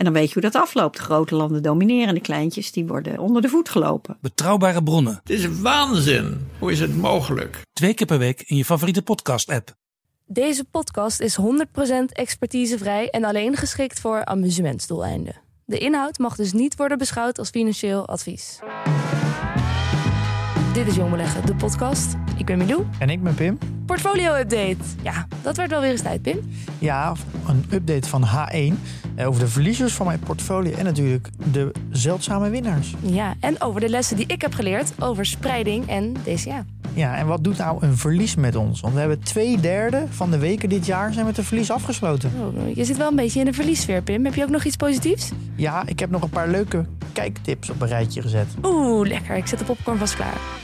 En dan weet je hoe dat afloopt. De grote landen domineren, de kleintjes die worden onder de voet gelopen. Betrouwbare bronnen, Het is waanzin. Hoe is het mogelijk? twee keer per week in je favoriete podcast-app. Deze podcast is 100% expertisevrij en alleen geschikt voor amusementsdoeleinden. De inhoud mag dus niet worden beschouwd als financieel advies. Dit is Jong Beleggen, de podcast. Ik ben Milou. En ik ben Pim. Portfolio update. Ja, dat werd wel weer eens tijd, Pim. Ja, een update van H1 eh, over de verliezers van mijn portfolio en natuurlijk de zeldzame winnaars. Ja, en over de lessen die ik heb geleerd over spreiding en DCA. Ja, en wat doet nou een verlies met ons? Want we hebben twee derde van de weken dit jaar zijn met een verlies afgesloten. Oh, je zit wel een beetje in de verliessfeer, Pim. Heb je ook nog iets positiefs? Ja, ik heb nog een paar leuke kijktips op een rijtje gezet. Oeh, lekker. Ik zet de popcorn vast klaar.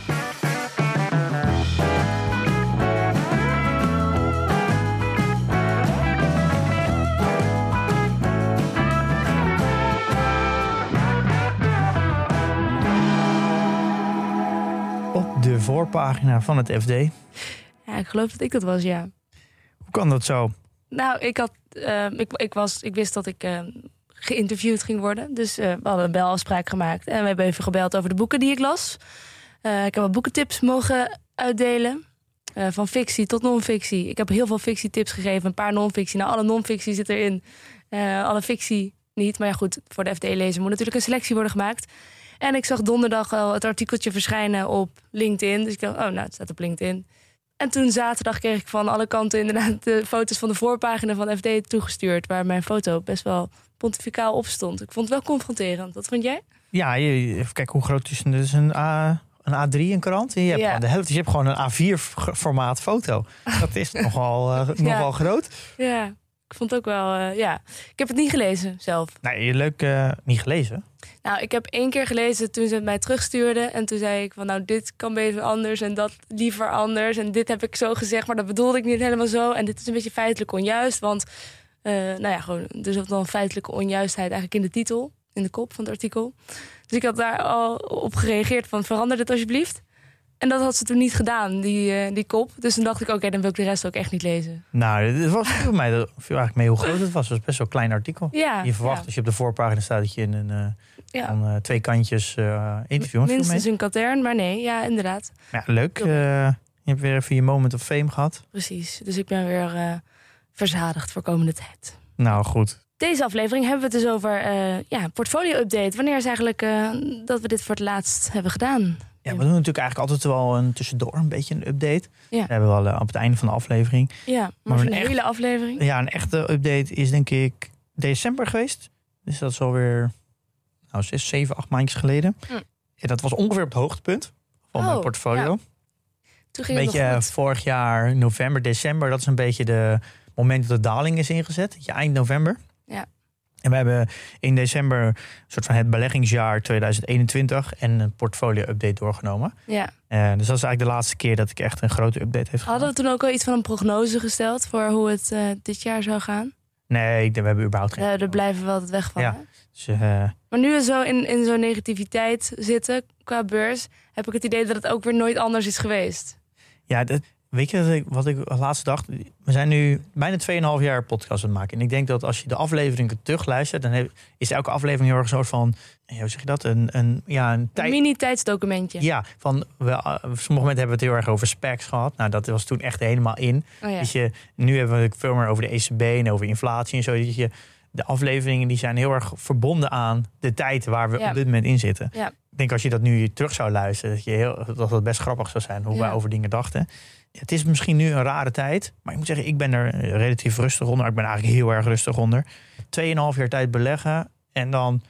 Voorpagina van het FD. Ja, ik geloof dat ik dat was, ja. Hoe kan dat zo? Nou, ik, had, eh, ik, ik, was, ik wist dat ik eh, geïnterviewd ging worden. Dus eh, we hadden een belafspraak gemaakt. En we hebben even gebeld over de boeken die ik las. Eh, ik heb wat boekentips mogen uitdelen. Eh, van fictie tot non-fictie. Ik heb heel veel fictietips gegeven. Een paar non-fictie. Nou, alle non-fictie zit erin. Alle fictie niet. Maar ja, goed, voor de FD-lezer moet natuurlijk een selectie worden gemaakt. En ik zag donderdag al het artikeltje verschijnen op LinkedIn. Dus ik dacht, oh, nou, het staat op LinkedIn. En toen zaterdag kreeg ik van alle kanten inderdaad de foto's van de voorpagina van FD toegestuurd. Waar mijn foto best wel pontificaal op stond. Ik vond het wel confronterend. Wat vond jij? Ja, even kijken hoe groot is het. Een, A, een A3 een krant. Je hebt Ja. gewoon de helft. Dus je hebt gewoon een A4 formaat foto. Dat is nogal, eh, nogal groot. Ja, ik vond het ook wel, eh, ja. Ik heb het niet gelezen zelf. Nee, leuk eh, niet gelezen. Nou, ik heb één keer gelezen toen ze het mij terugstuurden. En toen zei ik van, nou, dit kan beter anders en dat liever anders. En dit heb ik zo gezegd, maar dat bedoelde ik niet helemaal zo. En dit is een beetje feitelijk onjuist, want... eh, nou ja, gewoon, er zat dan feitelijke onjuistheid eigenlijk in de titel, in de kop van het artikel. Dus ik had daar al op gereageerd van, verander dit alsjeblieft. En dat had ze toen niet gedaan, die, eh, die kop. Dus toen dacht ik, oké, dan wil ik de rest ook echt niet lezen. Nou, het was voor mij dat viel eigenlijk mee hoe groot het was. Het was best wel een klein artikel. Ja, je verwacht ja. als je op de voorpagina staat dat je in een eh, Ja. aan, eh, twee kantjes interview mee. Minstens een katern, maar nee, ja, inderdaad. Ja, leuk. je hebt weer even je moment of fame gehad. Precies. Dus ik ben weer verzadigd voor komende tijd. Nou, goed. Deze aflevering hebben we het dus over ja, portfolio-update. Wanneer is eigenlijk dat we dit voor het laatst hebben gedaan? Ja, we doen natuurlijk eigenlijk altijd wel een tussendoor een beetje een update. Ja. Dat hebben we wel eh, op het einde van de aflevering. Ja, maar, een een echt- hele aflevering. Ja, een echte update is denk ik december geweest. Dus dat is alweer nou, zes, zeven, acht maandjes geleden. Hm. Ja, dat was ongeveer op het hoogtepunt van mijn Oh, portfolio. ja. Toen Een ging het beetje vorig jaar, november, december. Dat is een beetje de moment dat de daling is ingezet. Je eind november. Ja. En we hebben in december een soort van het beleggingsjaar 2021 en een portfolio-update doorgenomen. Ja. Eh, dus dat is eigenlijk de laatste keer dat ik echt een grote update heb gedaan. Hadden we toen ook al iets van een prognose gesteld voor hoe het eh, dit jaar zou gaan? Nee, we hebben überhaupt geen. Eh, daar blijven we altijd weg van. Ja. Dus, eh, Maar nu we zo in, in zo'n negativiteit zitten qua beurs, heb ik het idee dat het ook weer nooit anders is geweest. ja, dat, weet je wat ik, wat ik laatst dacht? We zijn nu bijna 2,5 jaar podcast aan het maken. En ik denk dat als je de afleveringen terugluistert, dan is elke aflevering heel erg een soort van, hoe zeg je dat? Een, een, ja, een Een tijd. mini-tijdsdocumentje. Ja, van wel, eh, op sommige momenten hebben we het heel erg over specs gehad. Nou, dat was toen echt helemaal in. Oh, ja. Dus je, nu hebben we het veel meer over de ECB en over inflatie en zo. Dat je, de afleveringen die zijn heel erg verbonden aan de tijd waar we Ja. op dit moment in zitten. Ja. Ik denk als je dat nu terug zou luisteren, dat, je heel, dat best grappig zou zijn hoe Ja. wij over dingen dachten. Het is misschien nu een rare tijd, maar ik moet zeggen, ik ben er relatief rustig onder. Ik ben eigenlijk heel erg rustig onder. Tweeënhalf jaar tijd beleggen en dan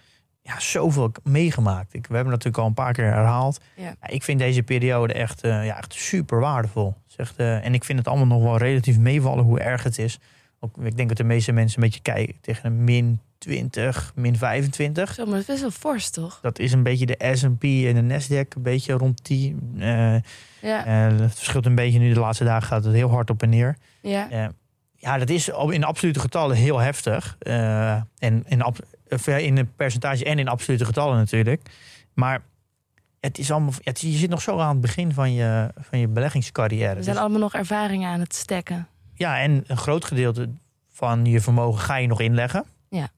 ja, zoveel meegemaakt. Ik, we hebben het natuurlijk al een paar keer herhaald. Ik vind deze periode echt, eh, ja, echt super waardevol. Echt, eh, en ik vind het allemaal nog wel relatief meevallen hoe erg het is. Ook, ik denk dat de meeste mensen een beetje kijken tegen een min 20, min 25. Zo, maar dat is best wel fors, toch? Dat is een beetje de S&P en de Nasdaq, een beetje rond die. eh, Ja. eh, het verschilt een beetje nu. De laatste dagen gaat het heel hard op en neer. ja. Eh, ja, dat is in absolute getallen heel heftig. En in, in een percentage en in absolute getallen natuurlijk. Maar het is allemaal, het, je zit nog zo aan het begin van je, van je beleggingscarrière. We zijn Dus- allemaal nog ervaringen aan het stekken. Ja, en een groot gedeelte van je vermogen ga je nog inleggen. Ja.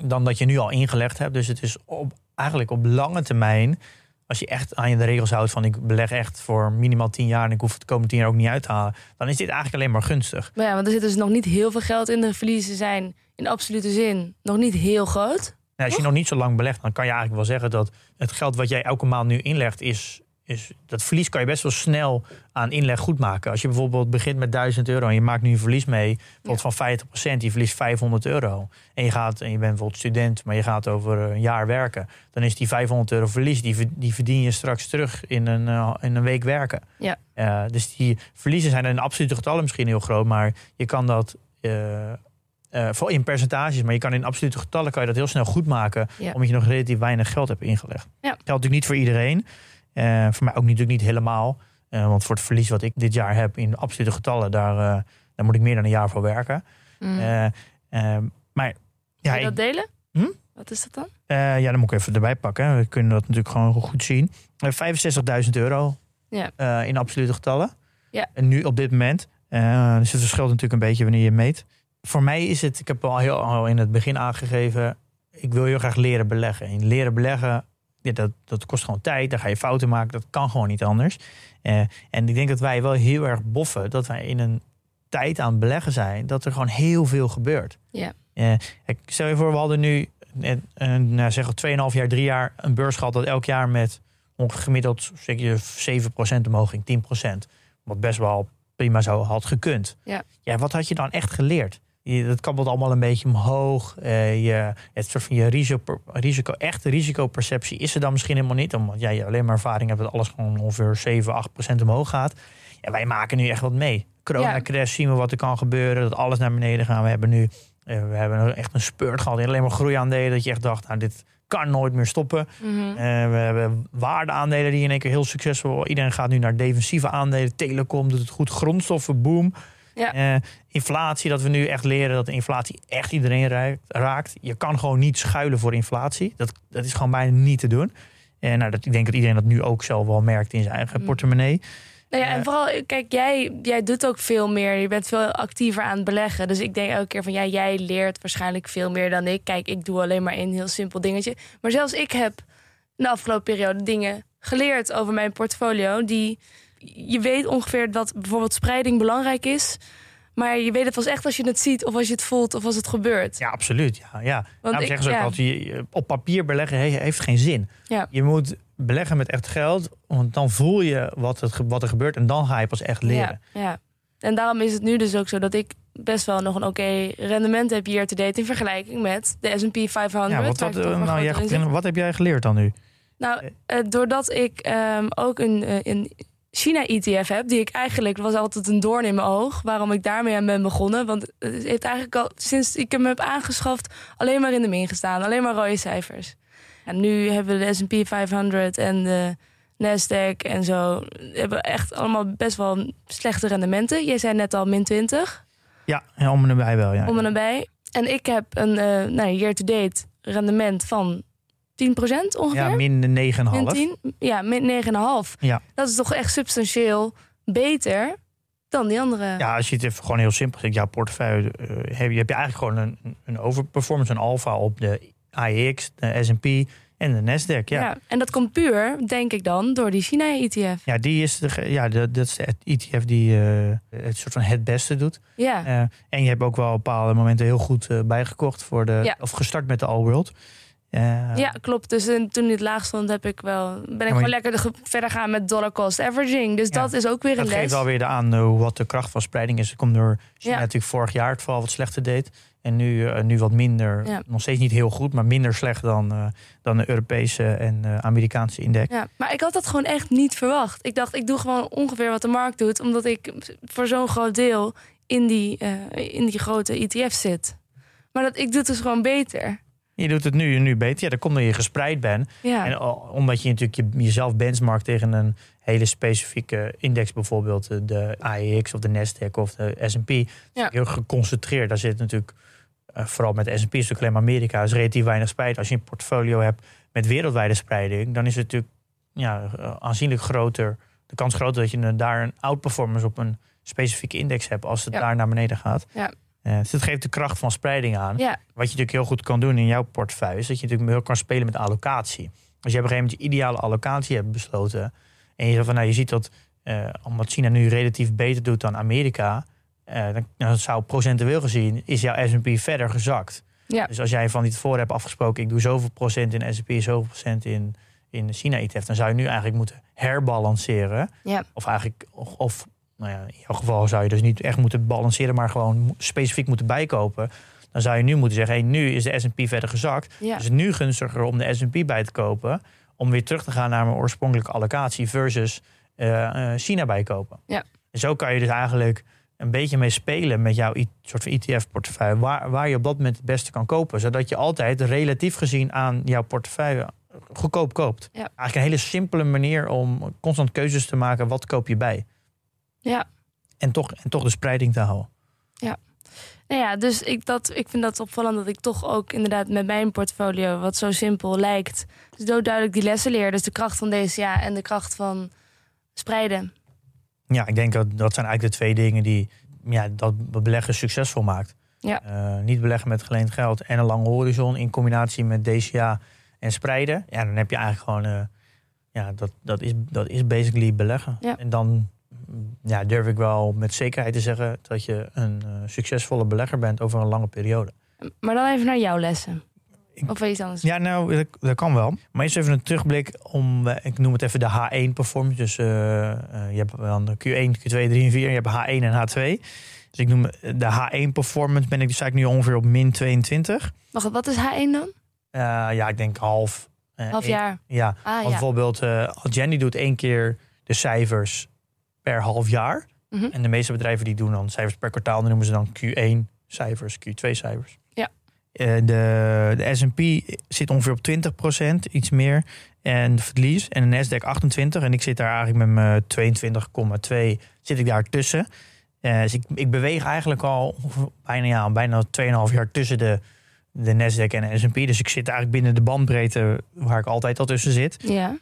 Dan dat je nu al ingelegd hebt. Dus het is op, eigenlijk op lange termijn, als je echt aan je de regels houdt van ik beleg echt voor minimaal 10 jaar en ik hoef het de komende 10 jaar ook niet uit te halen, dan is dit eigenlijk alleen maar gunstig. Maar ja, want er zit dus nog niet heel veel geld in. De verliezen zijn in absolute zin nog niet heel groot. Nou, als je nog niet zo lang belegt, dan kan je eigenlijk wel zeggen dat het geld wat jij elke maand nu inlegt, is, is dat verlies kan je best wel snel aan inleg goed maken. Als je bijvoorbeeld begint met 1000 euro en je maakt nu een verlies mee, bijvoorbeeld van 50%, je verliest 500 euro. En je, gaat, en je bent bijvoorbeeld student, maar je gaat over een jaar werken. Dan is die 500 euro verlies, die, die verdien je straks terug in een, eh, in een week werken. Ja. Eh, dus die verliezen zijn in absolute getallen misschien heel groot, maar je kan dat. voor in percentages, maar je kan in absolute getallen kan je dat heel snel goed maken, Ja. omdat je nog relatief weinig geld hebt ingelegd. Ja. Geldt natuurlijk niet voor iedereen, voor mij ook natuurlijk niet helemaal, Eh, want voor het verlies wat ik dit jaar heb in absolute getallen, daar, eh, daar moet ik meer dan een jaar voor werken. Mm. Eh, eh, maar ja, Wil je ik, dat delen? Hm? Wat is dat dan? eh, ja, dan moet ik even erbij pakken. We kunnen dat natuurlijk gewoon goed zien. Eh, 65.000 euro Ja. eh, in absolute getallen. Ja. En nu op dit moment. Eh, dus het verschilt natuurlijk een beetje wanneer je meet. Voor mij is het, ik heb al heel al in het begin aangegeven, ik wil heel graag leren beleggen. En leren beleggen, ja, dat, dat kost gewoon tijd. Daar ga je fouten maken. Dat kan gewoon niet anders. Eh, en ik denk dat wij wel heel erg boffen dat wij in een tijd aan het beleggen zijn, dat er gewoon heel veel gebeurt. Ja. Eh, stel je voor, we hadden nu net, eh, nou, zeg 2,5 jaar, 3 jaar een beurs gehad dat elk jaar met ongeveer gemiddeld zeg je 7% omhoog ging, 10%. Wat best wel prima zo had gekund. Ja. ja, wat had je dan echt geleerd? Je, dat kabbelt allemaal een beetje omhoog. Eh, je, het soort van je risico, risico, echte risicoperceptie is er dan misschien helemaal niet. Omdat jij alleen maar ervaring hebt dat alles gewoon ongeveer 7, 8 procent omhoog gaat. Ja, wij maken nu echt wat mee. Corona-crash zien we wat er kan gebeuren. Dat alles naar beneden gaat. We hebben nu eh, we hebben echt een spurt gehad alleen maar groeiaandelen. Dat je echt dacht, nou, dit kan nooit meer stoppen. Mhm. Eh, we hebben waardeaandelen die in één keer heel succesvol. Iedereen gaat nu naar defensieve aandelen. Telecom doet het goed. Grondstoffen, boom. Ja. Eh, inflatie, dat we nu echt leren dat de inflatie echt iedereen raakt-. Je kan gewoon niet schuilen voor inflatie. Dat, dat is gewoon bijna niet te doen. En nou, dat, ik denk dat iedereen dat nu ook zelf wel merkt in zijn eigen Mm. portemonnee. Nou ja, en Eh. vooral, kijk, jij, jij doet ook veel meer. Je bent veel actiever aan het beleggen. Dus ik denk elke keer van, ja, jij leert waarschijnlijk veel meer dan ik. Kijk, ik doe alleen maar een heel simpel dingetje. Maar zelfs ik heb de afgelopen periode dingen geleerd over mijn portfolio. Die, je weet ongeveer dat bijvoorbeeld spreiding belangrijk is. Maar je weet het pas echt als je het ziet, of als je het voelt, of als het gebeurt. Ja, absoluut. Ja, ja. Ik- zeggen ze ook ja. altijd, op papier beleggen he- heeft geen zin. Ja. Je moet beleggen met echt geld, want dan voel je wat, het, wat er gebeurt en dan ga je pas echt leren. Ja, ja. En daarom is het nu dus ook zo dat ik best wel nog een oké rendement heb year to date in vergelijking met de S&P 500. Ja, wat, eh, nou, jij, wat heb jij geleerd dan nu? Nou, eh, doordat ik ehm, ook een, eh, een China-ETF heb, die ik eigenlijk was altijd een doorn in mijn oog, waarom ik daarmee aan ben begonnen. Want het heeft eigenlijk al sinds ik hem heb aangeschaft alleen maar in de min gestaan, alleen maar rode cijfers. En nu hebben we de S&P 500 en de Nasdaq en zo hebben echt allemaal best wel slechte rendementen. Jij zei net al min 20 Ja, en om en nabij wel. Ja. om en nabij. En ik heb een eh nou, year-to-date rendement van 10% ongeveer. ja, min 9,5. Min 10? Ja, min 9,5. Ja. Dat is toch echt substantieel beter dan die andere. Ja, als je het even gewoon heel simpel zegt, jouw portefeuille eh, heb, je, heb je eigenlijk gewoon een, een overperformance, een alfa op de AEX, de S&P en de Nasdaq. Ja. Ja, En dat komt puur, denk ik dan, door die China-ETF. Ja, die is de, ja, de, dat is de ETF die eh, het soort van het beste doet. Ja. Eh, en je hebt ook wel op bepaalde momenten heel goed bijgekocht voor de, Ja. of gestart met de All World. Ja, klopt. Dus toen het laag stond, heb ik wel, ben ik maar gewoon je- lekker de verder gaan met dollar cost averaging. Dus Ja. dat is ook weer Dat een geeft les. wel weer aan eh, wat de kracht van spreiding is. Het komt door China Ja. natuurlijk vorig jaar het vooral wat slechter deed. En nu, eh, nu wat minder, Ja. nog steeds niet heel goed, maar minder slecht dan, eh, dan de Europese en Amerikaanse index. Ja, maar ik had dat gewoon echt niet verwacht. Ik dacht, ik doe gewoon ongeveer wat de markt doet, omdat ik voor zo'n groot deel in die, in die grote ETF zit. Maar dat, ik doe het dus gewoon beter. Je doet het nu, nu beter. Ja, dat komt omdat je gespreid bent. Ja. En omdat je natuurlijk je, jezelf benchmarkt tegen een hele specifieke index, bijvoorbeeld eh, de AEX of de Nasdaq of de S&P. Ja. Heel geconcentreerd. Daar zit natuurlijk, eh, vooral met de S&P, is natuurlijk alleen Amerika, is relatief weinig spreid. Als je een portfolio hebt met wereldwijde spreiding, dan is het natuurlijk ja, eh, aanzienlijk groter. De kans groter dat je daar een outperformance op een specifieke index hebt als het Ja. daar naar beneden gaat. Ja. Eh, dus dat geeft de kracht van spreiding aan. Ja. Wat je natuurlijk heel goed kan doen in jouw portefeuille, is dat je natuurlijk heel kan spelen met allocatie. Als je op een gegeven moment je ideale allocatie hebt besloten. En je zegt van nou, je ziet dat eh, omdat China nu relatief beter doet dan Amerika. eh, dan, dan zou procentueel gezien is jouw SP verder gezakt. Ja. Dus als jij van die tevoren hebt afgesproken, ik doe zoveel procent in SP, zoveel procent in, in China ETF, dan zou je nu eigenlijk moeten herbalanceren. Ja. Of eigenlijk, of, of nou ja, in jouw geval zou je dus niet echt moeten balanceren, maar gewoon specifiek moeten bijkopen. Dan zou je nu moeten zeggen, hey, nu is de S&P verder gezakt. Ja. Is het nu gunstiger om de S&P bij te kopen, om weer terug te gaan naar mijn oorspronkelijke allocatie versus eh, eh, China bijkopen. Ja. En zo kan je dus eigenlijk een beetje mee spelen met jouw soort van ETF-portefeuille, waar, waar je op dat moment het beste kan kopen, zodat je altijd relatief gezien aan jouw portefeuille goedkoop koopt. Ja. Eigenlijk een hele simpele manier om constant keuzes te maken, wat koop je bij? Ja. En toch, en toch de spreiding te houden. Nou ja, dus ik, dat, ik vind dat opvallend dat ik toch ook inderdaad met mijn portfolio, wat zo simpel lijkt, dus zo duidelijk die lessen leer. Dus de kracht van DCA en de kracht van spreiden. Ja, ik denk dat dat zijn eigenlijk de twee dingen die ja, dat beleggen succesvol maakt. Ja. Eh, niet beleggen met geleend geld en een lange horizon in combinatie met DCA en spreiden. Ja, dan heb je eigenlijk gewoon, eh, ja, dat, dat, is, dat is basically beleggen. Ja. En dan ja, durf ik wel met zekerheid te zeggen dat je een eh, succesvolle belegger bent over een lange periode. Maar dan even naar jouw lessen. Ik- Of iets anders. Ja, nou, dat, dat kan wel. Maar eerst even een terugblik om, eh, ik noem het even de H1 performance. Dus eh, je hebt dan de Q1, Q2, 3 en 4. Je hebt H1 en H2. Dus ik noem de H1 performance ben ik dus eigenlijk nu ongeveer op min 22. Wacht, wat is H1 dan? Ja, ik denk half. Half één- jaar. Ja, Ah want ja. bijvoorbeeld uh, Jenny doet één keer de cijfers per half jaar. Mhm. En de meeste bedrijven die doen dan cijfers per kwartaal. Dan noemen ze dan Q1 cijfers, Q2 cijfers. Ja. Eh, de de S&P zit ongeveer op 20%, iets meer. En de verlies. En de Nasdaq 28. En ik zit daar eigenlijk met mijn 22,2 zit ik daar tussen. Eh, dus ik, ik beweeg eigenlijk al bijna, ja, bijna 2,5 jaar tussen de, de Nasdaq en de S&P. Dus ik zit eigenlijk binnen de bandbreedte waar ik altijd al tussen zit Ja.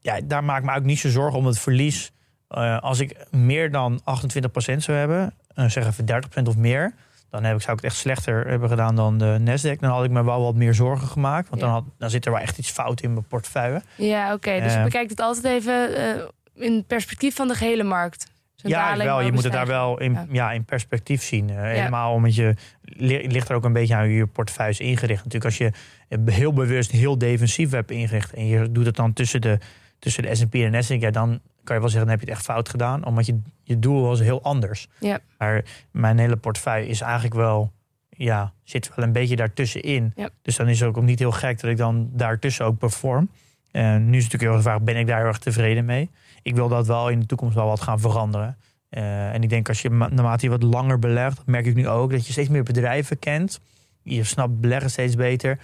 ja, daar maak ik me ook niet zo zorgen om het verlies. Eh, als ik meer dan 28% zou hebben, uh, zeg even 30% of meer, dan heb ik, zou ik het echt slechter hebben gedaan dan de Nasdaq. Dan had ik me wel wat meer zorgen gemaakt, want Ja. dan, had, dan zit er wel echt iets fout in mijn portefeuille. Ja, oké. Dus je Eh. bekijkt het altijd even eh, in perspectief van de gehele markt. Ja, wel. Je moet het daar wel in, Ja. ja. in perspectief zien. Eh, Helemaal omdat je li- ligt er ook een beetje aan hoe je portefeuille is ingericht. Natuurlijk, als je eh, heel bewust heel defensief hebt ingericht en je doet het dan tussen de, tussen de S&P en de Nasdaq, ja, dan kan je wel zeggen, dan heb je het echt fout gedaan, omdat je, je doel was heel anders. Ja. Maar mijn hele portefeuille is eigenlijk wel, ja, zit wel een beetje daartussenin. Ja. Dus dan is het ook niet heel gek dat ik dan daartussen ook perform. En nu is het natuurlijk heel erg de vraag, ben ik daar heel erg tevreden mee? Ik wil dat wel in de toekomst wel wat gaan veranderen. Eh, en ik denk als je ma- naarmate je wat langer belegt, merk ik nu ook dat je steeds meer bedrijven kent. Je snapt beleggen steeds beter.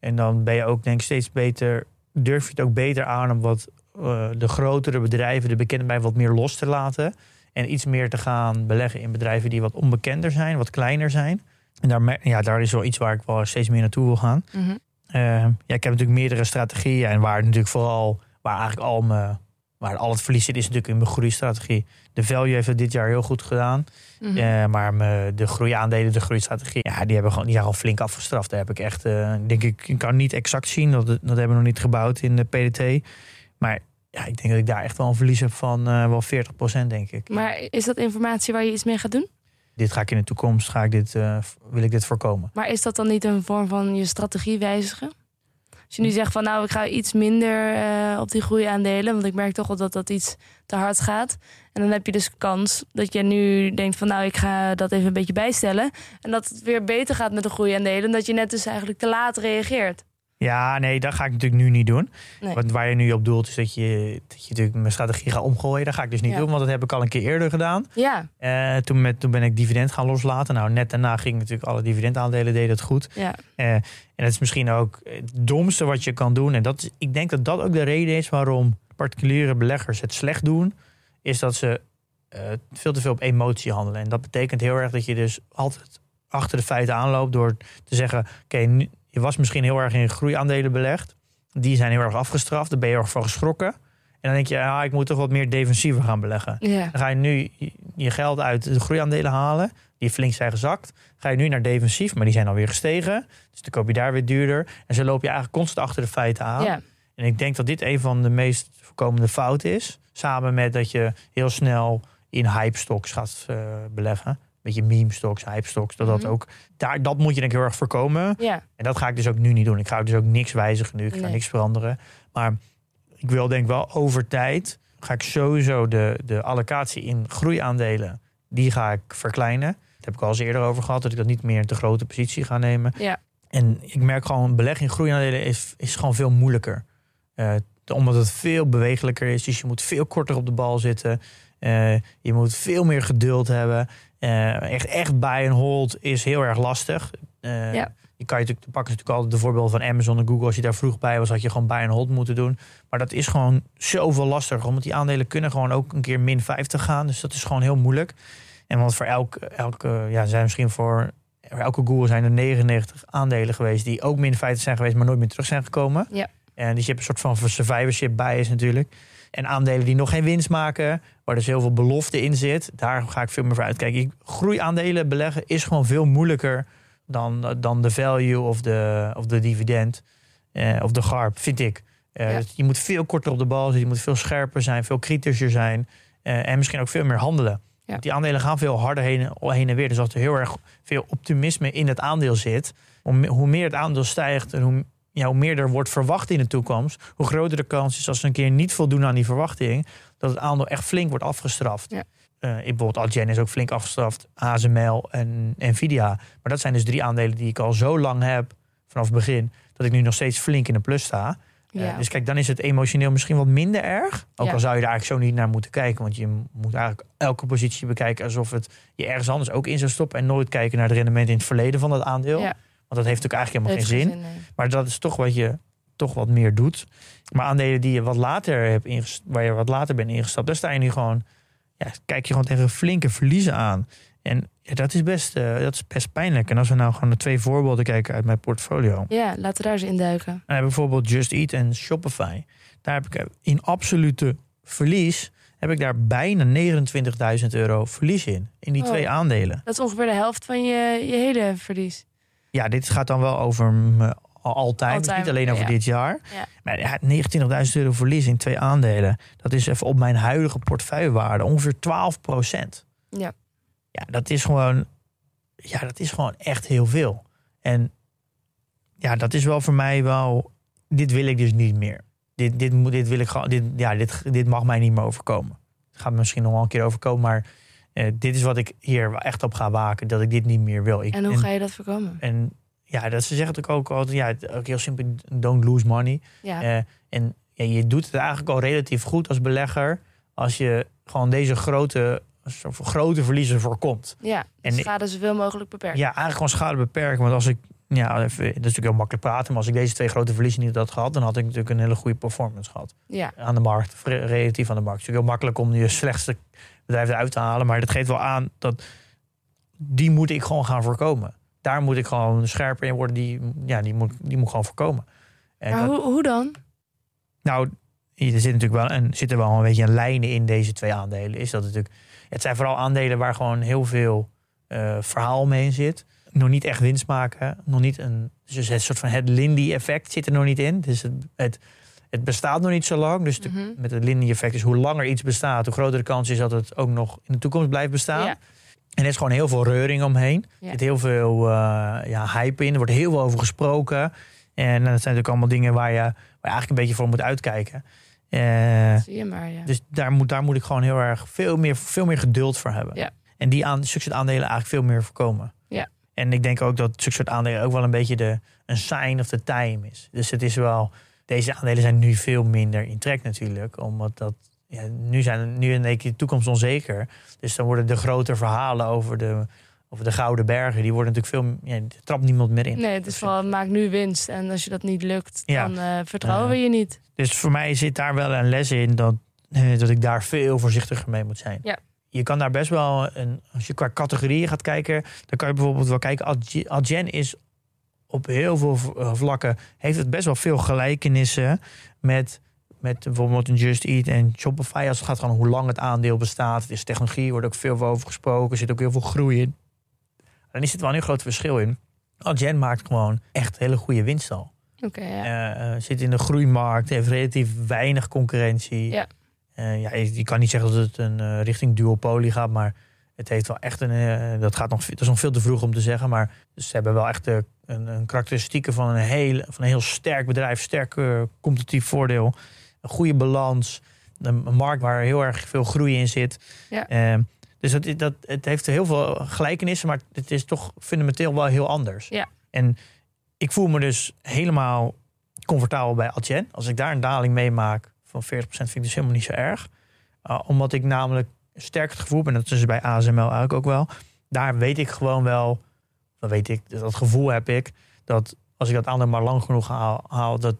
En dan ben je ook denk ik steeds beter, durf je het ook beter aan om wat eh, de grotere bedrijven, de bekende bedrijven, wat meer los te laten. En iets meer te gaan beleggen in bedrijven die wat onbekender zijn, wat kleiner zijn. En daar, ja, daar is wel iets waar ik wel steeds meer naartoe wil gaan. Mhm. Eh, ja, ik heb natuurlijk meerdere strategieën. En waar natuurlijk vooral, waar eigenlijk al mijn, waar al het verlies zit, is natuurlijk in mijn groeistrategie. De value heeft het dit jaar heel goed gedaan. Eh, maar de groeiaandelen, de groeistrategie, ja, die, hebben gewoon, die zijn gewoon flink afgestraft. Daar heb ik echt, denk ik, ik kan niet exact zien. Dat, dat hebben we nog niet gebouwd in de PDT. Maar ja, ik denk dat ik daar echt wel een verlies heb van eh, wel 40% denk ik. Maar is dat informatie waar je iets mee gaat doen? Dit ga ik in de toekomst, ga ik dit, eh, wil ik dit voorkomen. Maar is dat dan niet een vorm van je strategie wijzigen? Als je nu zegt van nou, ik ga iets minder eh, op die groeiaandelen, want ik merk toch wel dat dat iets te hard gaat. En dan heb je dus kans dat je nu denkt van nou, ik ga dat even een beetje bijstellen. En dat het weer beter gaat met de groeiaandelen, dat je net dus eigenlijk te laat reageert. Ja, nee, dat ga ik natuurlijk nu niet doen. Nee. Want waar je nu op doelt is dat je, dat je natuurlijk mijn strategie gaat omgooien. Dat ga ik dus niet Ja. doen, want dat heb ik al een keer eerder gedaan. Ja, Eh, toen, met, toen ben ik dividend gaan loslaten. Nou, net daarna ging natuurlijk alle dividendaandelen deden het goed. ja. Eh, en dat is misschien ook het domste wat je kan doen. En dat is, ik denk dat dat ook de reden is waarom particuliere beleggers het slecht doen. Is dat ze eh, veel te veel op emotie handelen. En dat betekent heel erg dat je dus altijd achter de feiten aanloopt door te zeggen: Oké, nu- je was misschien heel erg in groeiaandelen belegd. Die zijn heel erg afgestraft. Daar ben je heel erg van geschrokken. En dan denk je, ja, ik moet toch wat meer defensiever gaan beleggen. ja. Dan ga je nu je geld uit de groeiaandelen halen, die flink zijn gezakt. Ga je nu naar defensief, maar die zijn alweer gestegen. Dus dan koop je daar weer duurder. En zo loop je eigenlijk constant achter de feiten aan. ja. En ik denk dat dit een van de meest voorkomende fouten is. Samen met dat je heel snel in hype stocks gaat eh, beleggen. Beetje meme stocks, hype stocks. Dat, dat, Mhm. ook, daar, dat moet je denk ik heel erg voorkomen. ja. En dat ga ik dus ook nu niet doen. Ik ga dus ook niks wijzigen nu. Ik ga Nee. niks veranderen. Maar ik wil denk wel over tijd... ga ik sowieso de, de allocatie in groeiaandelen... die ga ik verkleinen. Daar heb ik al eens eerder over gehad... dat ik dat niet meer te grote positie ga nemen. Ja. En ik merk gewoon... beleggen in groeiaandelen is, is gewoon veel moeilijker. Eh, omdat het veel bewegelijker is. Dus je moet veel korter op de bal zitten. Eh, je moet veel meer geduld hebben. Eh, echt, echt buy and hold is heel erg lastig. Eh, Ja. Je kan je natuurlijk, pakken natuurlijk altijd de voorbeeld van Amazon en Google. Als je daar vroeg bij was, had je gewoon buy and hold moeten doen. Maar dat is gewoon zoveel lastiger. Want die aandelen kunnen gewoon ook een keer min 50 gaan. Dus dat is gewoon heel moeilijk. En want voor elk, elke, ja, zijn misschien voor, voor elke Google zijn er 99 aandelen geweest die ook min 50 zijn geweest, maar nooit meer terug zijn gekomen. Ja. En dus je hebt een soort van survivorship bias natuurlijk. En aandelen die nog geen winst maken, waar dus heel veel belofte in zit, daar ga ik veel meer voor uitkijken. Groeiaandelen beleggen is gewoon veel moeilijker dan, dan de value of de, of de dividend eh, of de GARP, vind ik. Eh, Ja. dus Je moet veel korter op de bal zitten, je moet veel scherper zijn, veel kritischer zijn eh, en misschien ook veel meer handelen. Ja. Die aandelen gaan veel harder heen, heen en weer. Dus als er heel erg veel optimisme in het aandeel zit, hoe meer het aandeel stijgt en hoe, ja, hoe meer er wordt verwacht in de toekomst, hoe groter de kans is als ze een keer niet voldoen aan die verwachting, dat het aandeel echt flink wordt afgestraft. Ja. Eh, bijvoorbeeld Adyen is ook flink afgestraft, ASML en Nvidia. Maar dat zijn dus drie aandelen die ik al zo lang heb, vanaf het begin, dat ik nu nog steeds flink in de plus sta. Eh, Ja. dus kijk, dan is het emotioneel misschien wat minder erg. Ook Ja. al zou je er eigenlijk zo niet naar moeten kijken. Want je moet eigenlijk elke positie bekijken alsof het je ergens anders ook in zou stoppen. En nooit kijken naar het rendement in het verleden van dat aandeel. Ja. Want dat heeft natuurlijk eigenlijk helemaal Heeft geen zin. nee. Maar dat is toch wat je toch wat meer doet. Maar aandelen die je wat later hebt ingest- waar je wat later bent ingestapt, daar sta je nu gewoon, ja, kijk je gewoon tegen flinke verliezen aan. En ja, dat, is best, eh, dat is best pijnlijk. En als we nou gewoon de twee voorbeelden kijken uit mijn portfolio. Ja, laten we daar eens induiken. Ik bijvoorbeeld Just Eat en Shopify. Daar heb ik eh, in absolute verlies heb ik daar bijna 29.000 euro verlies in. In die Oh. twee aandelen. Dat is ongeveer de helft van je, je hele verlies. Ja, dit gaat dan wel over me al- altijd, Altijd, niet alleen over ja. dit jaar. Ja. Maar ja, 29.000 euro verlies in twee aandelen. Dat is even op mijn huidige portefeuillewaarde ongeveer 12 procent. Ja. Ja, dat is gewoon, ja, dat is gewoon echt heel veel. En ja, dat is wel voor mij wel. Dit wil ik dus niet meer. Dit, dit, moet, dit wil ik gewoon. Dit, ja, dit, dit mag mij niet meer overkomen. Het gaat me misschien nog wel een keer overkomen, maar eh, dit is wat ik hier echt op ga waken. Dat ik dit niet meer wil. Ik, En hoe ga je dat voorkomen? en ja, dat ze zeggen natuurlijk ook altijd, ja, het- ook heel simpel, don't lose money. Ja, Eh, en ja, je doet het eigenlijk al relatief goed als belegger als je gewoon deze grote, grote verliezen voorkomt. ja. en- schade zoveel mogelijk beperken. Ja, eigenlijk gewoon schade beperken. Want als ik, ja, even, dat is natuurlijk heel makkelijk praten, maar als ik deze twee grote verliezen niet had gehad, dan had ik natuurlijk een hele goede performance gehad Ja, aan de markt, relatief aan de markt. Het is natuurlijk heel makkelijk om je slechtste bedrijf eruit te halen, maar dat geeft wel aan dat die moet ik gewoon gaan voorkomen. Daar moet ik gewoon scherper in worden. Die, ja, die, moet, die moet gewoon voorkomen. En maar dat- hoe, hoe dan? nou, er zit natuurlijk wel een, zit er wel een beetje een lijnen in deze twee aandelen. Is dat natuurlijk, het zijn vooral aandelen waar gewoon heel veel eh, verhaal mee in zit. Nog niet echt winst maken. Nog niet een, dus het soort van het Lindy-effect zit er nog niet in. Dus het, het, het bestaat nog niet zo lang. Dus de- Mhm. met het Lindy-effect is hoe langer iets bestaat, hoe groter de kans is dat het ook nog in de toekomst blijft bestaan. Ja. En er is gewoon heel veel reuring omheen. Er zit heel veel eh, ja, hype in. Er wordt heel veel over gesproken. En dat zijn natuurlijk allemaal dingen waar je, waar je eigenlijk een beetje voor moet uitkijken. Eh, Zie je maar, ja. dus daar moet, daar moet ik gewoon heel erg veel meer, veel meer geduld voor hebben. Ja. En die aan, zulke soort aandelen eigenlijk veel meer voorkomen. Ja. En ik denk ook dat zulke soort aandelen ook wel een beetje de, een sign of the time is. Dus het is wel, deze aandelen zijn nu veel minder in trek natuurlijk. Omdat dat, ja, nu zijn nu in één keer de toekomst onzeker. Dus dan worden de grote verhalen over de, over de Gouden Bergen, die worden natuurlijk veel, ja, trapt niemand meer in. Nee, het is vooral maak nu winst. En als je dat niet lukt, Ja. dan eh, vertrouwen we je niet. Dus voor mij zit daar wel een les in dat, eh, dat ik daar veel voorzichtiger mee moet zijn. Ja. Je kan daar best wel, een, als je qua categorieën gaat kijken, dan kan je bijvoorbeeld wel kijken. Adyen is op heel veel eh, vlakken, heeft het best wel veel gelijkenissen met, met bijvoorbeeld een Just Eat en Shopify. Als het gaat gewoon hoe lang het aandeel bestaat. Het is technologie, er wordt ook veel over gesproken, er zit ook heel veel groei in. Dan is het wel een heel groot verschil in. Adyen maakt gewoon echt hele goede winst al. Ja. Eh, eh, zit in de groeimarkt, heeft relatief weinig concurrentie. Ja. Ja, je, je kan niet zeggen dat het een richting duopolie gaat, maar het heeft wel echt een. eh, dat, gaat nog, dat is nog veel te vroeg om te zeggen, maar ze hebben wel echt de, een, een karakteristieken van een, heel, van een heel sterk bedrijf, sterk eh, competitief voordeel, een goede balans, een, een markt waar heel erg veel groei in zit. Ja. Eh, dus dat, dat, het heeft heel veel gelijkenissen, maar het is toch fundamenteel wel heel anders. Ja. En ik voel me dus helemaal comfortabel bij Adyen. Als ik daar een daling meemaak van 40% vind ik dus helemaal niet zo erg. Uh, omdat ik namelijk sterk het gevoel ben, dat is bij ASML eigenlijk ook wel. Daar weet ik gewoon wel, dat weet ik, dat gevoel heb ik, dat als ik dat aandeel maar lang genoeg haal, haal dat,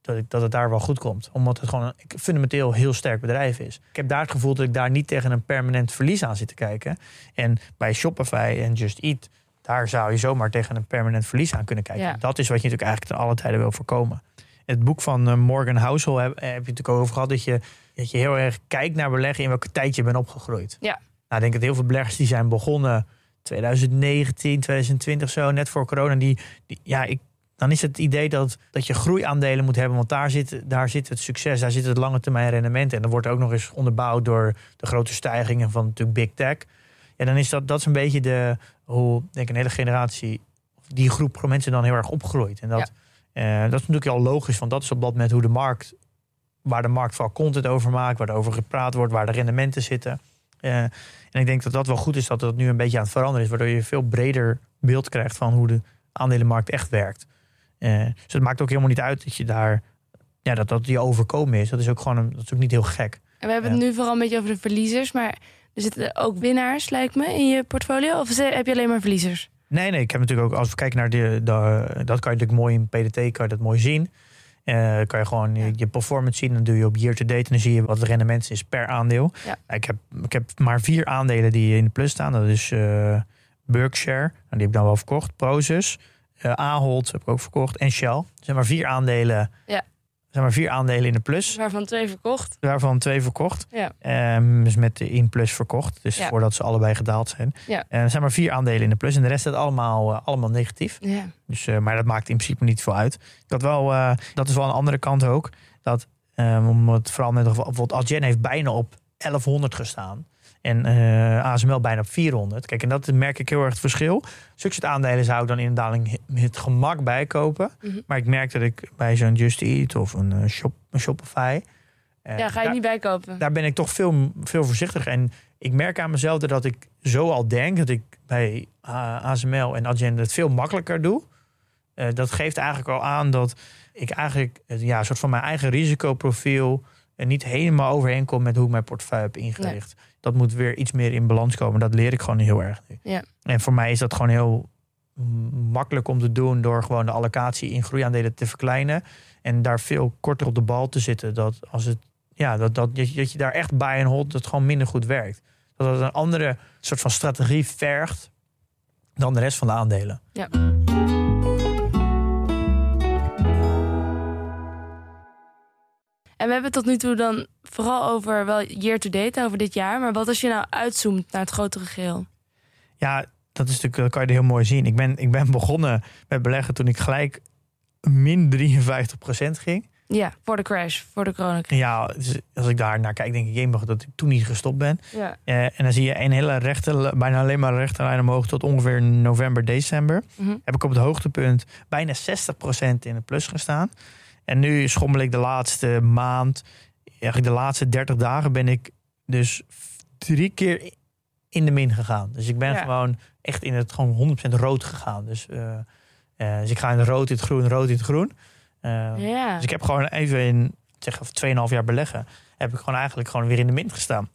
dat, ik, dat het daar wel goed komt. Omdat het gewoon een fundamenteel heel sterk bedrijf is. Ik heb daar het gevoel dat ik daar niet tegen een permanent verlies aan zit te kijken. En bij Shopify en Just Eat, daar zou je zomaar tegen een permanent verlies aan kunnen kijken. Ja. Dat is wat je natuurlijk eigenlijk ten alle tijden wil voorkomen. Het boek van eh, Morgan Housel heb, heb je natuurlijk ook over gehad dat je, dat je heel erg kijkt naar beleggen in welke tijd je bent opgegroeid. Ja. Nou, ik denk dat heel veel beleggers die zijn begonnen 2019, 2020 zo, net voor corona, die, die ja, ik, dan is het idee dat, dat je groeiaandelen moet hebben, want daar zit, daar zit het succes, daar zit het lange termijn rendement. En dat wordt ook nog eens onderbouwd door de grote stijgingen van natuurlijk big tech. Ja, dan is dat, dat is een beetje de, hoe denk ik, een hele generatie, die groep mensen dan heel erg opgroeit. En dat, eh, dat is natuurlijk al logisch, want dat is op dat moment hoe de markt, waar de markt vooral content over maakt, waar er over gepraat wordt, waar de rendementen zitten. Eh, en ik denk dat dat wel goed is dat dat nu een beetje aan het veranderen is, waardoor je een veel breder beeld krijgt van hoe de aandelenmarkt echt werkt. Eh, dus het maakt ook helemaal niet uit dat je daar, ja, dat dat je overkomen is. Dat is ook gewoon, een, dat is ook niet heel gek. En we hebben het nu vooral een beetje over de verliezers. Maar er zitten ook winnaars, lijkt me, in je portfolio. Of heb je alleen maar verliezers? Nee, nee, ik heb natuurlijk ook, als we kijken naar de, de dat kan je natuurlijk mooi in PDT, kan je dat mooi zien. Eh, kan je gewoon je, je performance zien. Dan doe je op year to date en dan zie je wat het rendement is per aandeel. Ja. Ik, heb, ik heb maar vier aandelen die in de plus staan. Dat is eh, Berkshire, en die heb ik dan wel verkocht. Prozus, eh Ahold heb ik ook verkocht en Shell. Er zijn maar vier aandelen. Ja. Zijn maar vier aandelen in de plus. Waarvan twee verkocht. Daarvan twee verkocht. Ja. Ehm, dus met de in plus verkocht. Dus Ja. voordat ze allebei gedaald zijn. Ja. Er zijn maar vier aandelen in de plus. En de rest staat allemaal, eh, allemaal negatief. Ja. Dus, eh, maar dat maakt in principe niet veel uit. Dat, wel, eh, dat is wel een andere kant ook. Dat, eh, omdat vooral met bijvoorbeeld Adyen heeft bijna op 1100 gestaan. En eh ASML bijna op 400. Kijk, en dat merk ik heel erg het verschil. Soort aandelen zou ik dan in een daling met gemak bijkopen. Mhm. Maar ik merk dat ik bij zo'n Just Eat of een, eh, shop, een Shopify... eh, ja, ga je daar- niet bijkopen. daar ben ik toch veel, veel voorzichtiger. En ik merk aan mezelf dat ik zo al denk dat ik bij uh, ASML en Adyen het veel makkelijker doe. Dat geeft eigenlijk al aan dat ik eigenlijk ja, een soort van mijn eigen risicoprofiel er niet helemaal overheen kom met hoe ik mijn portefeuille heb ingericht. Dat moet weer iets meer in balans komen. Dat leer ik gewoon heel erg nu. Ja. En voor mij is dat gewoon heel makkelijk om te doen door gewoon de allocatie in groeiaandelen te verkleinen. En daar veel korter op de bal te zitten. Dat als het ja, dat, dat, dat je- daar echt bij en hold, dat het gewoon minder goed werkt. Dat het een andere soort van strategie vergt dan de rest van de aandelen. Ja. En we hebben het tot nu toe dan vooral over wel year to date, over dit jaar. Maar wat als je nou uitzoomt naar het grotere geheel? Ja, dat is natuurlijk, dat kan je er heel mooi zien. Ik ben, ik ben begonnen met beleggen toen ik gelijk min 53% ging. Ja, voor de crash, voor de coronacrisis. Ja, dus als ik daar naar kijk, denk ik, jemig dat ik toen niet gestopt ben. Ja. Eh, en dan zie je een hele rechte, bijna alleen maar rechte lijn omhoog tot ongeveer november, december. Mhm. Heb ik op het hoogtepunt bijna 60% in de plus gestaan. En nu schommel ik de laatste maand, eigenlijk de laatste 30 dagen ben ik dus drie keer in de min gegaan. Dus ik ben Ja. gewoon echt in het gewoon 100% rood gegaan. Dus, eh, eh, dus ik ga in rood in het groen, rood in het groen. Eh, Ja. Dus ik heb gewoon even in zeg, 2,5 jaar beleggen... heb ik gewoon eigenlijk gewoon weer in de min gestaan.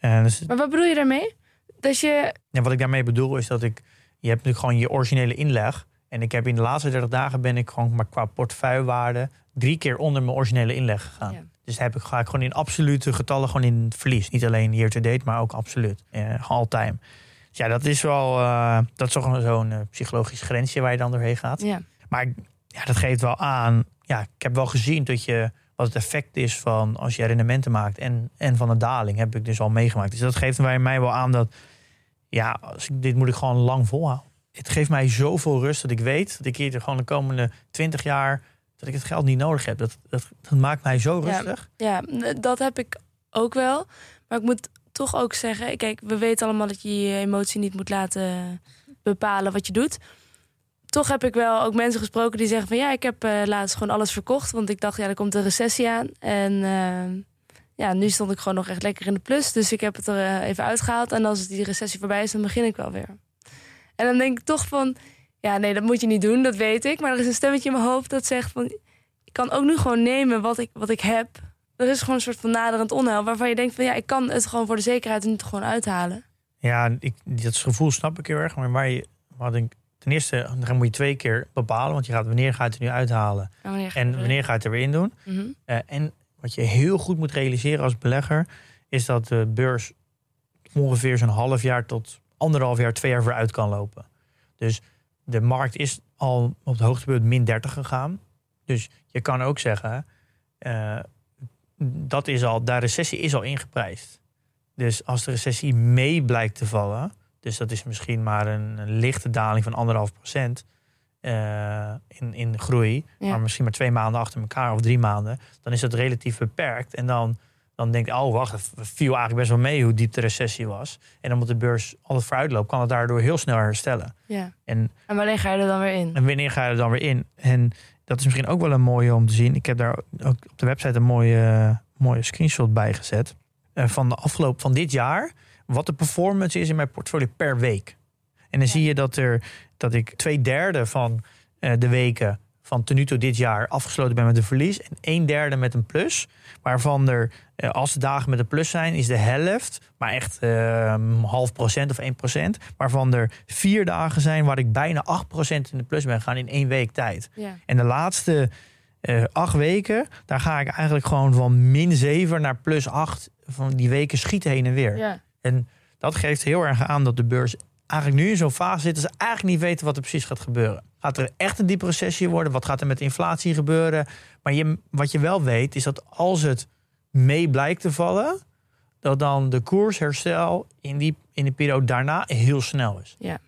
Dus Maar wat bedoel je daarmee? Dat je... en wat ik daarmee bedoel is dat ik... Je hebt natuurlijk gewoon je originele inleg. En ik heb in de laatste 30 dagen ben ik gewoon maar qua portefeuillewaarde... drie keer onder mijn originele inleg gegaan. Ja. Dus heb ik, ga ik gewoon in absolute getallen gewoon in verlies. Niet alleen year to date, maar ook absoluut. Eh, all time. Dus ja, dat is wel... eh, dat is toch zo'n eh, psychologisch grensje waar je dan doorheen gaat. Ja. Maar ja, dat geeft wel aan. Ja, ik heb wel gezien dat je wat het effect is van als je rendementen maakt en, en van een daling heb ik dus al meegemaakt. Dus dat geeft bij mij wel aan dat ja, als ik, dit moet ik gewoon lang volhouden. Het geeft mij zoveel rust dat ik weet dat ik hier gewoon de komende 20 jaar dat ik het geld niet nodig heb. Dat, dat, dat maakt mij zo rustig. Ja, dat heb ik ook wel. Maar ik moet toch ook zeggen, kijk, we weten allemaal dat je je emotie niet moet laten bepalen wat je doet. Toch heb ik wel ook mensen gesproken die zeggen van ja, ik heb eh, laatst gewoon alles verkocht, want ik dacht ja, er komt een recessie aan en eh, ja, nu stond ik gewoon nog echt lekker in de plus, dus ik heb het er eh, even uitgehaald en als die recessie voorbij is, dan begin ik wel weer. En dan denk ik toch van ja, nee, dat moet je niet doen, dat weet ik, maar er is een stemmetje in mijn hoofd dat zegt van ik kan ook nu gewoon nemen wat ik, wat ik heb er is gewoon een soort van naderend onheil waarvan je denkt van ja, ik kan het gewoon voor de zekerheid er nu toch gewoon uithalen. Ja, ik, dat gevoel snap ik heel erg. Maar waar je, wat ik, ten eerste dan moet je twee keer bepalen. Want je gaat wanneer ga je het er nu uithalen. En wanneer, ga je En er- wanneer ga je het er weer in doen. Mhm. Eh, en wat je heel goed moet realiseren als belegger, is dat de beurs ongeveer zo'n half jaar tot anderhalf jaar, twee jaar vooruit kan lopen. Dus de markt is al op het hoogtepunt min 30 gegaan. Dus je kan ook zeggen, eh, dat is al, de recessie is al ingeprijsd. Dus als de recessie mee blijkt te vallen, dus dat is misschien maar een, een lichte daling van anderhalf procent eh, in, in groei, Ja. maar misschien maar twee maanden achter elkaar of drie maanden, dan is dat relatief beperkt. En dan, dan denk je, oh wacht, het viel eigenlijk best wel mee hoe diep de recessie was. En omdat de beurs altijd vooruit loopt, kan het daardoor heel snel herstellen. Ja. En En wanneer ga je er dan weer in? en wanneer ga je er dan weer in? En dat is misschien ook wel een mooie om te zien. Ik heb daar ook op de website een mooie, mooie screenshot bij gezet. eh, van de afgelopen van dit jaar. Wat de performance is in mijn portfolio per week. En dan zie je dat, er, dat ik twee derde van eh, de weken van ten nu toe dit jaar afgesloten ben met een verlies. En een derde met een plus. Waarvan er, eh, als de dagen met een plus zijn, is de helft. Maar echt eh, half procent of 1 procent. Waarvan er vier dagen zijn waar ik bijna 8 procent in de plus ben gegaan in één week tijd. Ja. En de laatste eh, acht weken, daar ga ik eigenlijk gewoon van min 7 naar plus 8. Van die weken schieten heen en weer. Ja. En dat geeft heel erg aan dat de beurs eigenlijk nu in zo'n fase zit... dat ze eigenlijk niet weten wat er precies gaat gebeuren. Gaat er echt een diepe recessie worden? Wat gaat er met inflatie gebeuren? Maar je, wat je wel weet, is dat als het mee blijkt te vallen... dat dan de koersherstel in, die, in de periode daarna heel snel is. Ja.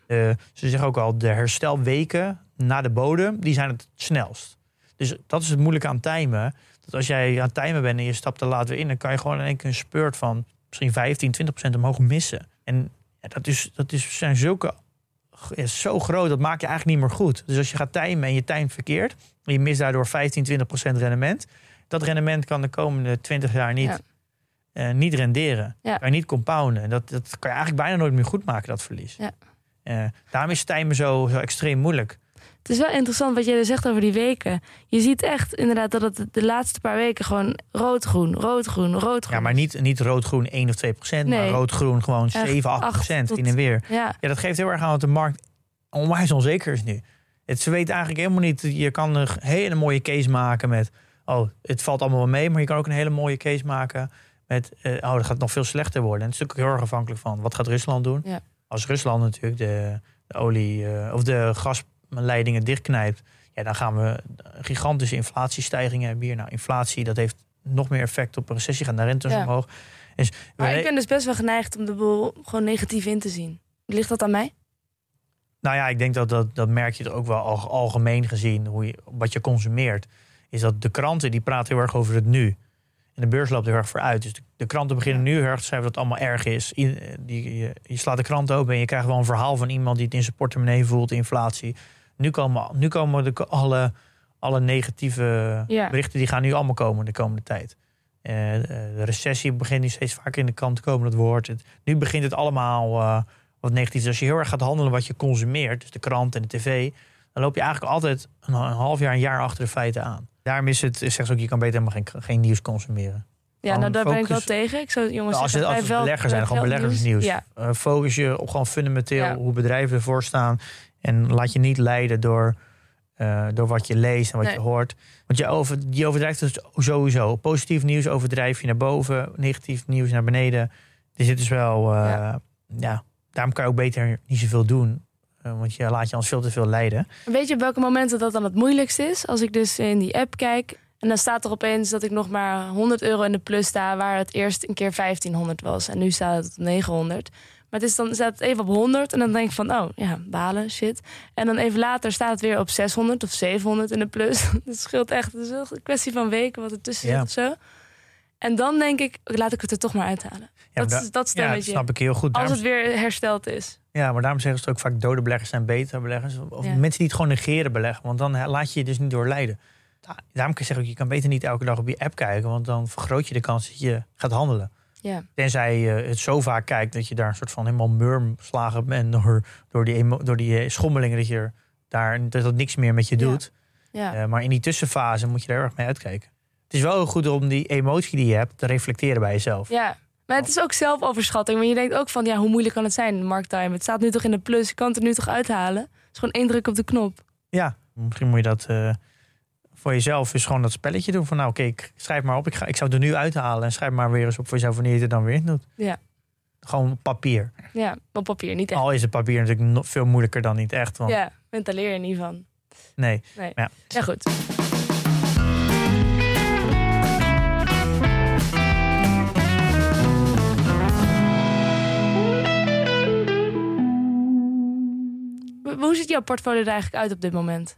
Ze zeggen ook al, de herstelweken na de bodem, die zijn het snelst. Dus dat is het moeilijke aan timen. Dat als jij aan het timen bent en je stapt er later in... dan kan je gewoon in één keer een spurt van misschien 15, 20 procent omhoog missen. En ja, dat, is, dat is, zijn zulke, ja, zo groot, dat maak je eigenlijk niet meer goed. Dus als je gaat timen en je timt verkeerd... en je mist daardoor 15, 20 procent rendement... dat rendement kan de komende 20 jaar niet, Ja. eh, niet renderen. Ja. Kan je niet compounden. En Dat, dat kan je eigenlijk bijna nooit meer goed maken, dat verlies. Ja. Eh, daarom is timen zo, zo extreem moeilijk. Het is wel interessant wat jij er zegt over die weken. Je ziet echt inderdaad dat het de laatste paar weken gewoon rood-groen, rood-groen, rood-groen. Ja, maar niet, niet rood-groen 1 of 2 procent, maar Nee. rood-groen gewoon Echt 7, 8 acht procent tot- in en weer. Ja, Ja, dat geeft heel erg aan dat de markt onwijs onzeker is nu. Het, ze weten eigenlijk helemaal niet. Je kan een hele mooie case maken met. Oh, het valt allemaal wel mee. Maar je kan ook een hele mooie case maken met. eh, oh, dat gaat nog veel slechter worden. En het is natuurlijk heel erg afhankelijk van. Wat gaat Rusland doen? Ja. Als Rusland natuurlijk de, de olie. eh, of de gasleidingen dichtknijpt. Ja, dan gaan we gigantische inflatiestijgingen hebben hier. Nou, inflatie, dat heeft nog meer effect op een recessie. Gaan de rentes Ja. omhoog. Dus maar ik ben dus best wel geneigd om de boel gewoon negatief in te zien. Ligt dat aan mij? Nou ja, ik denk dat dat, dat merk je er ook wel al, algemeen gezien, hoe je, wat je consumeert. Is dat de kranten die praten heel erg over het nu. En de beurs loopt heel erg vooruit. Dus de, de kranten beginnen nu heel erg te schrijven dat het allemaal erg is. I- eh, die, je, je slaat de krant open en je krijgt wel een verhaal van iemand die het in zijn portemonnee voelt, de inflatie. Nu komen, nu komen de, alle, alle negatieve Ja. berichten, die gaan nu allemaal komen de komende tijd. Eh, de recessie begint nu steeds vaker in de kant te komen, dat woord. Het, nu begint het allemaal uh, wat negatief. Dus als je heel erg gaat handelen wat je consumeert, dus de krant en de tv, dan loop je eigenlijk altijd een, een half jaar, een jaar achter de feiten aan. Daarom is het, zegt ze ook, je kan beter helemaal geen, geen nieuws consumeren. Ja, nou daar ben ik wel tegen. Ik zou jongens nou, als, het, als het beleggers zijn, gewoon beleggersnieuws. Ja. Uh, focus je op gewoon fundamenteel hoe bedrijven ervoor staan. En laat je niet leiden door, uh, door wat je leest en wat Nee. je hoort. Want je, over, je overdrijft het sowieso. Positief nieuws overdrijf je naar boven, negatief nieuws naar beneden. Dus dit is wel, uh, ja. ja. daarom kan je ook beter niet zoveel doen. Uh, want je laat je anders veel te veel leiden. Weet je op welke momenten dat dan het moeilijkst is? Als ik dus in die app kijk en dan staat er opeens dat ik nog maar 100 euro in de plus sta, waar het eerst een keer 1500 was. En nu staat het op 900. Maar het is dan staat het even op 100 en dan denk ik van, oh ja, balen, shit. En dan even later staat het weer op 600 of 700 in de plus. Het scheelt echt. Het is een kwestie van weken wat er tussen Ja. zit of zo. En dan denk ik, laat ik het er toch maar uithalen. Ja, dat, is- dat ja, dat stemmetje. snap ik heel goed. Als het weer hersteld is. ja, maar daarom zeggen ze ook vaak dode beleggers zijn betere beleggers. Of Ja. mensen die het gewoon negeren beleggen. Want dan laat je je dus niet door leiden. Da- Daarom kan je zeggen, je kan beter niet elke dag op je app kijken. Want dan vergroot je de kans dat je gaat handelen. Ja. Tenzij je het zo vaak kijkt dat je daar een soort van helemaal murmslagen bent door, door die, door die eh, schommelingen dat je daar dat dat niks meer met je doet. Ja. Eh, maar in die tussenfase moet je er erg mee uitkijken. Het is wel heel goed om die emotie die je hebt te reflecteren bij jezelf. Ja, maar het is ook zelfoverschatting. Maar je denkt ook van, ja, hoe moeilijk kan het zijn, markttime? Het staat nu toch in de plus, je kan het er nu toch uithalen? Het is gewoon één druk op de knop. Ja, misschien moet je dat eh, voor jezelf is gewoon dat spelletje doen. Van nou, oké, ik schrijf maar op. Ik, ga, ik zou het er nu uithalen. En schrijf maar weer eens op voor jezelf wanneer je het er dan weer in doet. Ja. Gewoon papier. Ja, op papier, niet echt. Al is het papier natuurlijk nog veel moeilijker dan niet echt. Want Ja, want daar leer je niet van. nee. Nee. Ja. Ja, goed. Hoe ziet jouw portfolio er eigenlijk uit op dit moment?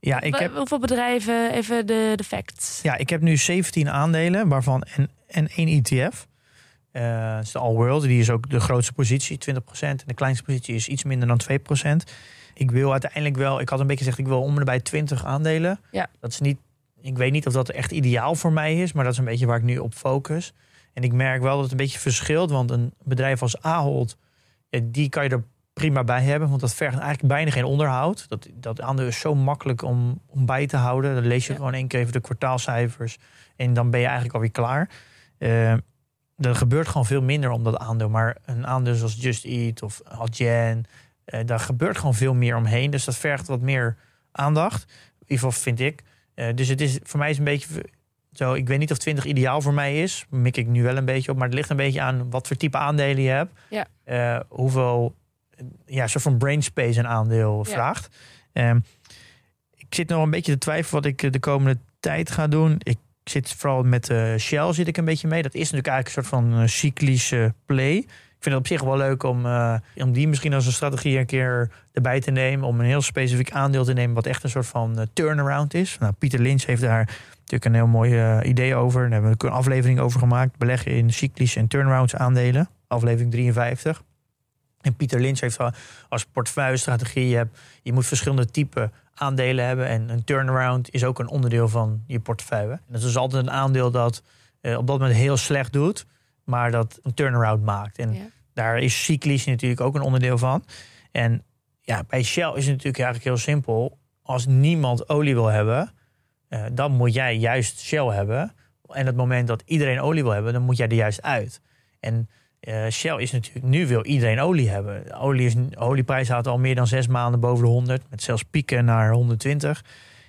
Ja, ik heb, Hoeveel bedrijven, even de, de facts. ja, ik heb nu 17 aandelen, waarvan en, en één ETF. Eh, dat is de All World. Die is ook de grootste positie, 20%. En de kleinste positie is iets minder dan 2%. Ik wil uiteindelijk wel, ik had een beetje gezegd, ik wil om en bij 20 aandelen. Ja. Dat is niet, ik weet niet of dat echt ideaal voor mij is, maar dat is een beetje waar ik nu op focus. En ik merk wel dat het een beetje verschilt, want een bedrijf als Ahold, ja, die kan je er prima bij hebben, want dat vergt eigenlijk bijna geen onderhoud. Dat, dat aandeel is zo makkelijk om, om bij te houden. Dan lees je Ja. gewoon één keer even de kwartaalcijfers en dan ben je eigenlijk alweer klaar. Eh, er gebeurt gewoon veel minder om dat aandeel. Maar een aandeel zoals Just Eat of Adyen, eh daar gebeurt gewoon veel meer omheen. Dus dat vergt wat meer aandacht. In ieder geval vind ik. Eh, dus het is, voor mij is een beetje zo. Ik weet niet of 20 ideaal voor mij is. Mik ik nu wel een beetje op. Maar het ligt een beetje aan wat voor type aandelen je hebt. Ja. Hoeveel ja, soort van brain space een aandeel Ja. vraagt. Ehm, ik zit nog een beetje te twijfelen wat ik eh, de komende tijd ga doen. Ik zit vooral met eh, Shell zit ik een beetje mee. Dat is natuurlijk eigenlijk een soort van eh, cyclische play. Ik vind het op zich wel leuk om, om die misschien als een strategie een keer erbij te nemen. Om een heel specifiek aandeel te nemen wat echt een soort van turnaround is. Nou, Pieter Lynch heeft daar natuurlijk een heel mooi idee over. Daar hebben we een aflevering over gemaakt. Beleggen in cyclische en turnarounds aandelen. Aflevering 53. En Pieter Lynch heeft als portefeuille-strategie... Je, hebt, je moet verschillende type aandelen hebben. En een turnaround is ook een onderdeel van je portefeuille. En dat is altijd een aandeel dat eh, op dat moment heel slecht doet... maar dat een turnaround maakt. En Ja. daar is cyclisch natuurlijk ook een onderdeel van. En ja, bij Shell is het natuurlijk eigenlijk heel simpel. Als niemand olie wil hebben, eh, dan moet jij juist Shell hebben. En het moment dat iedereen olie wil hebben, dan moet jij er juist uit. En eh, Shell is natuurlijk, nu wil iedereen olie hebben. De Olie is, olieprijs had al meer dan zes maanden boven de 100, met zelfs pieken naar 120.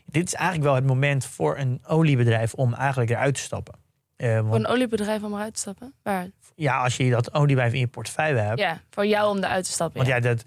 Dit is eigenlijk wel het moment voor een oliebedrijf om eigenlijk eruit te stappen. Eh, Voor een oliebedrijf om eruit te stappen? Waar? ja, als je dat oliebedrijf in je portefeuille hebt, Ja, voor jou om eruit te stappen. Want ja. ja, dat,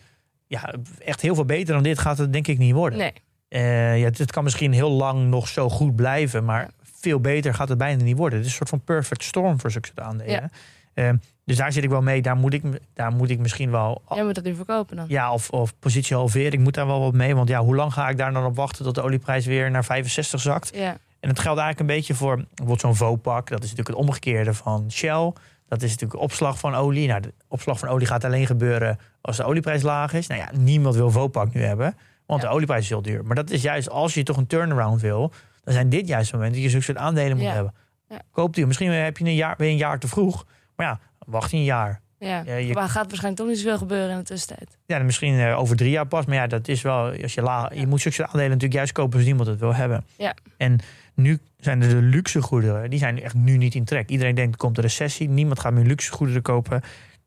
ja, echt heel veel beter dan dit gaat het denk ik niet worden. Nee. Eh, ja, het kan misschien heel lang nog zo goed blijven, maar veel beter gaat het bijna niet worden. Het is een soort van perfect storm voor zulke aandelen. Eh, dus daar zit ik wel mee. Daar moet ik, daar moet ik misschien wel. Jij moet dat nu verkopen dan. Ja, of, of positie halveren. Ik moet daar wel wat mee. Want ja, hoe lang ga ik daar dan op wachten tot de olieprijs weer naar 65 zakt? Ja. En het geldt eigenlijk een beetje voor bijvoorbeeld zo'n Vopak. Dat is natuurlijk het omgekeerde van Shell. Dat is natuurlijk opslag van olie. Nou, de opslag van olie gaat alleen gebeuren als de olieprijs laag is. Nou ja, niemand wil Vopak nu hebben, want Ja. de olieprijs is heel duur. Maar dat is juist als je toch een turnaround wil, dan zijn dit juist momenten dat je zo'n soort aandelen moet Ja. hebben. Ja. Koop die. Misschien heb je een jaar, ben je een jaar te vroeg. Maar ja, wacht een jaar. Ja, Ja, je- maar gaat waarschijnlijk toch niet zoveel gebeuren in de tussentijd. Ja, misschien eh, over drie jaar pas. Maar ja, dat is wel. Als je, la, je moet zulke aandelen natuurlijk juist kopen als niemand het wil hebben. Ja. En nu zijn er de luxe goederen. Die zijn echt nu niet in trek. Iedereen denkt er komt een recessie. Niemand gaat meer luxe goederen kopen.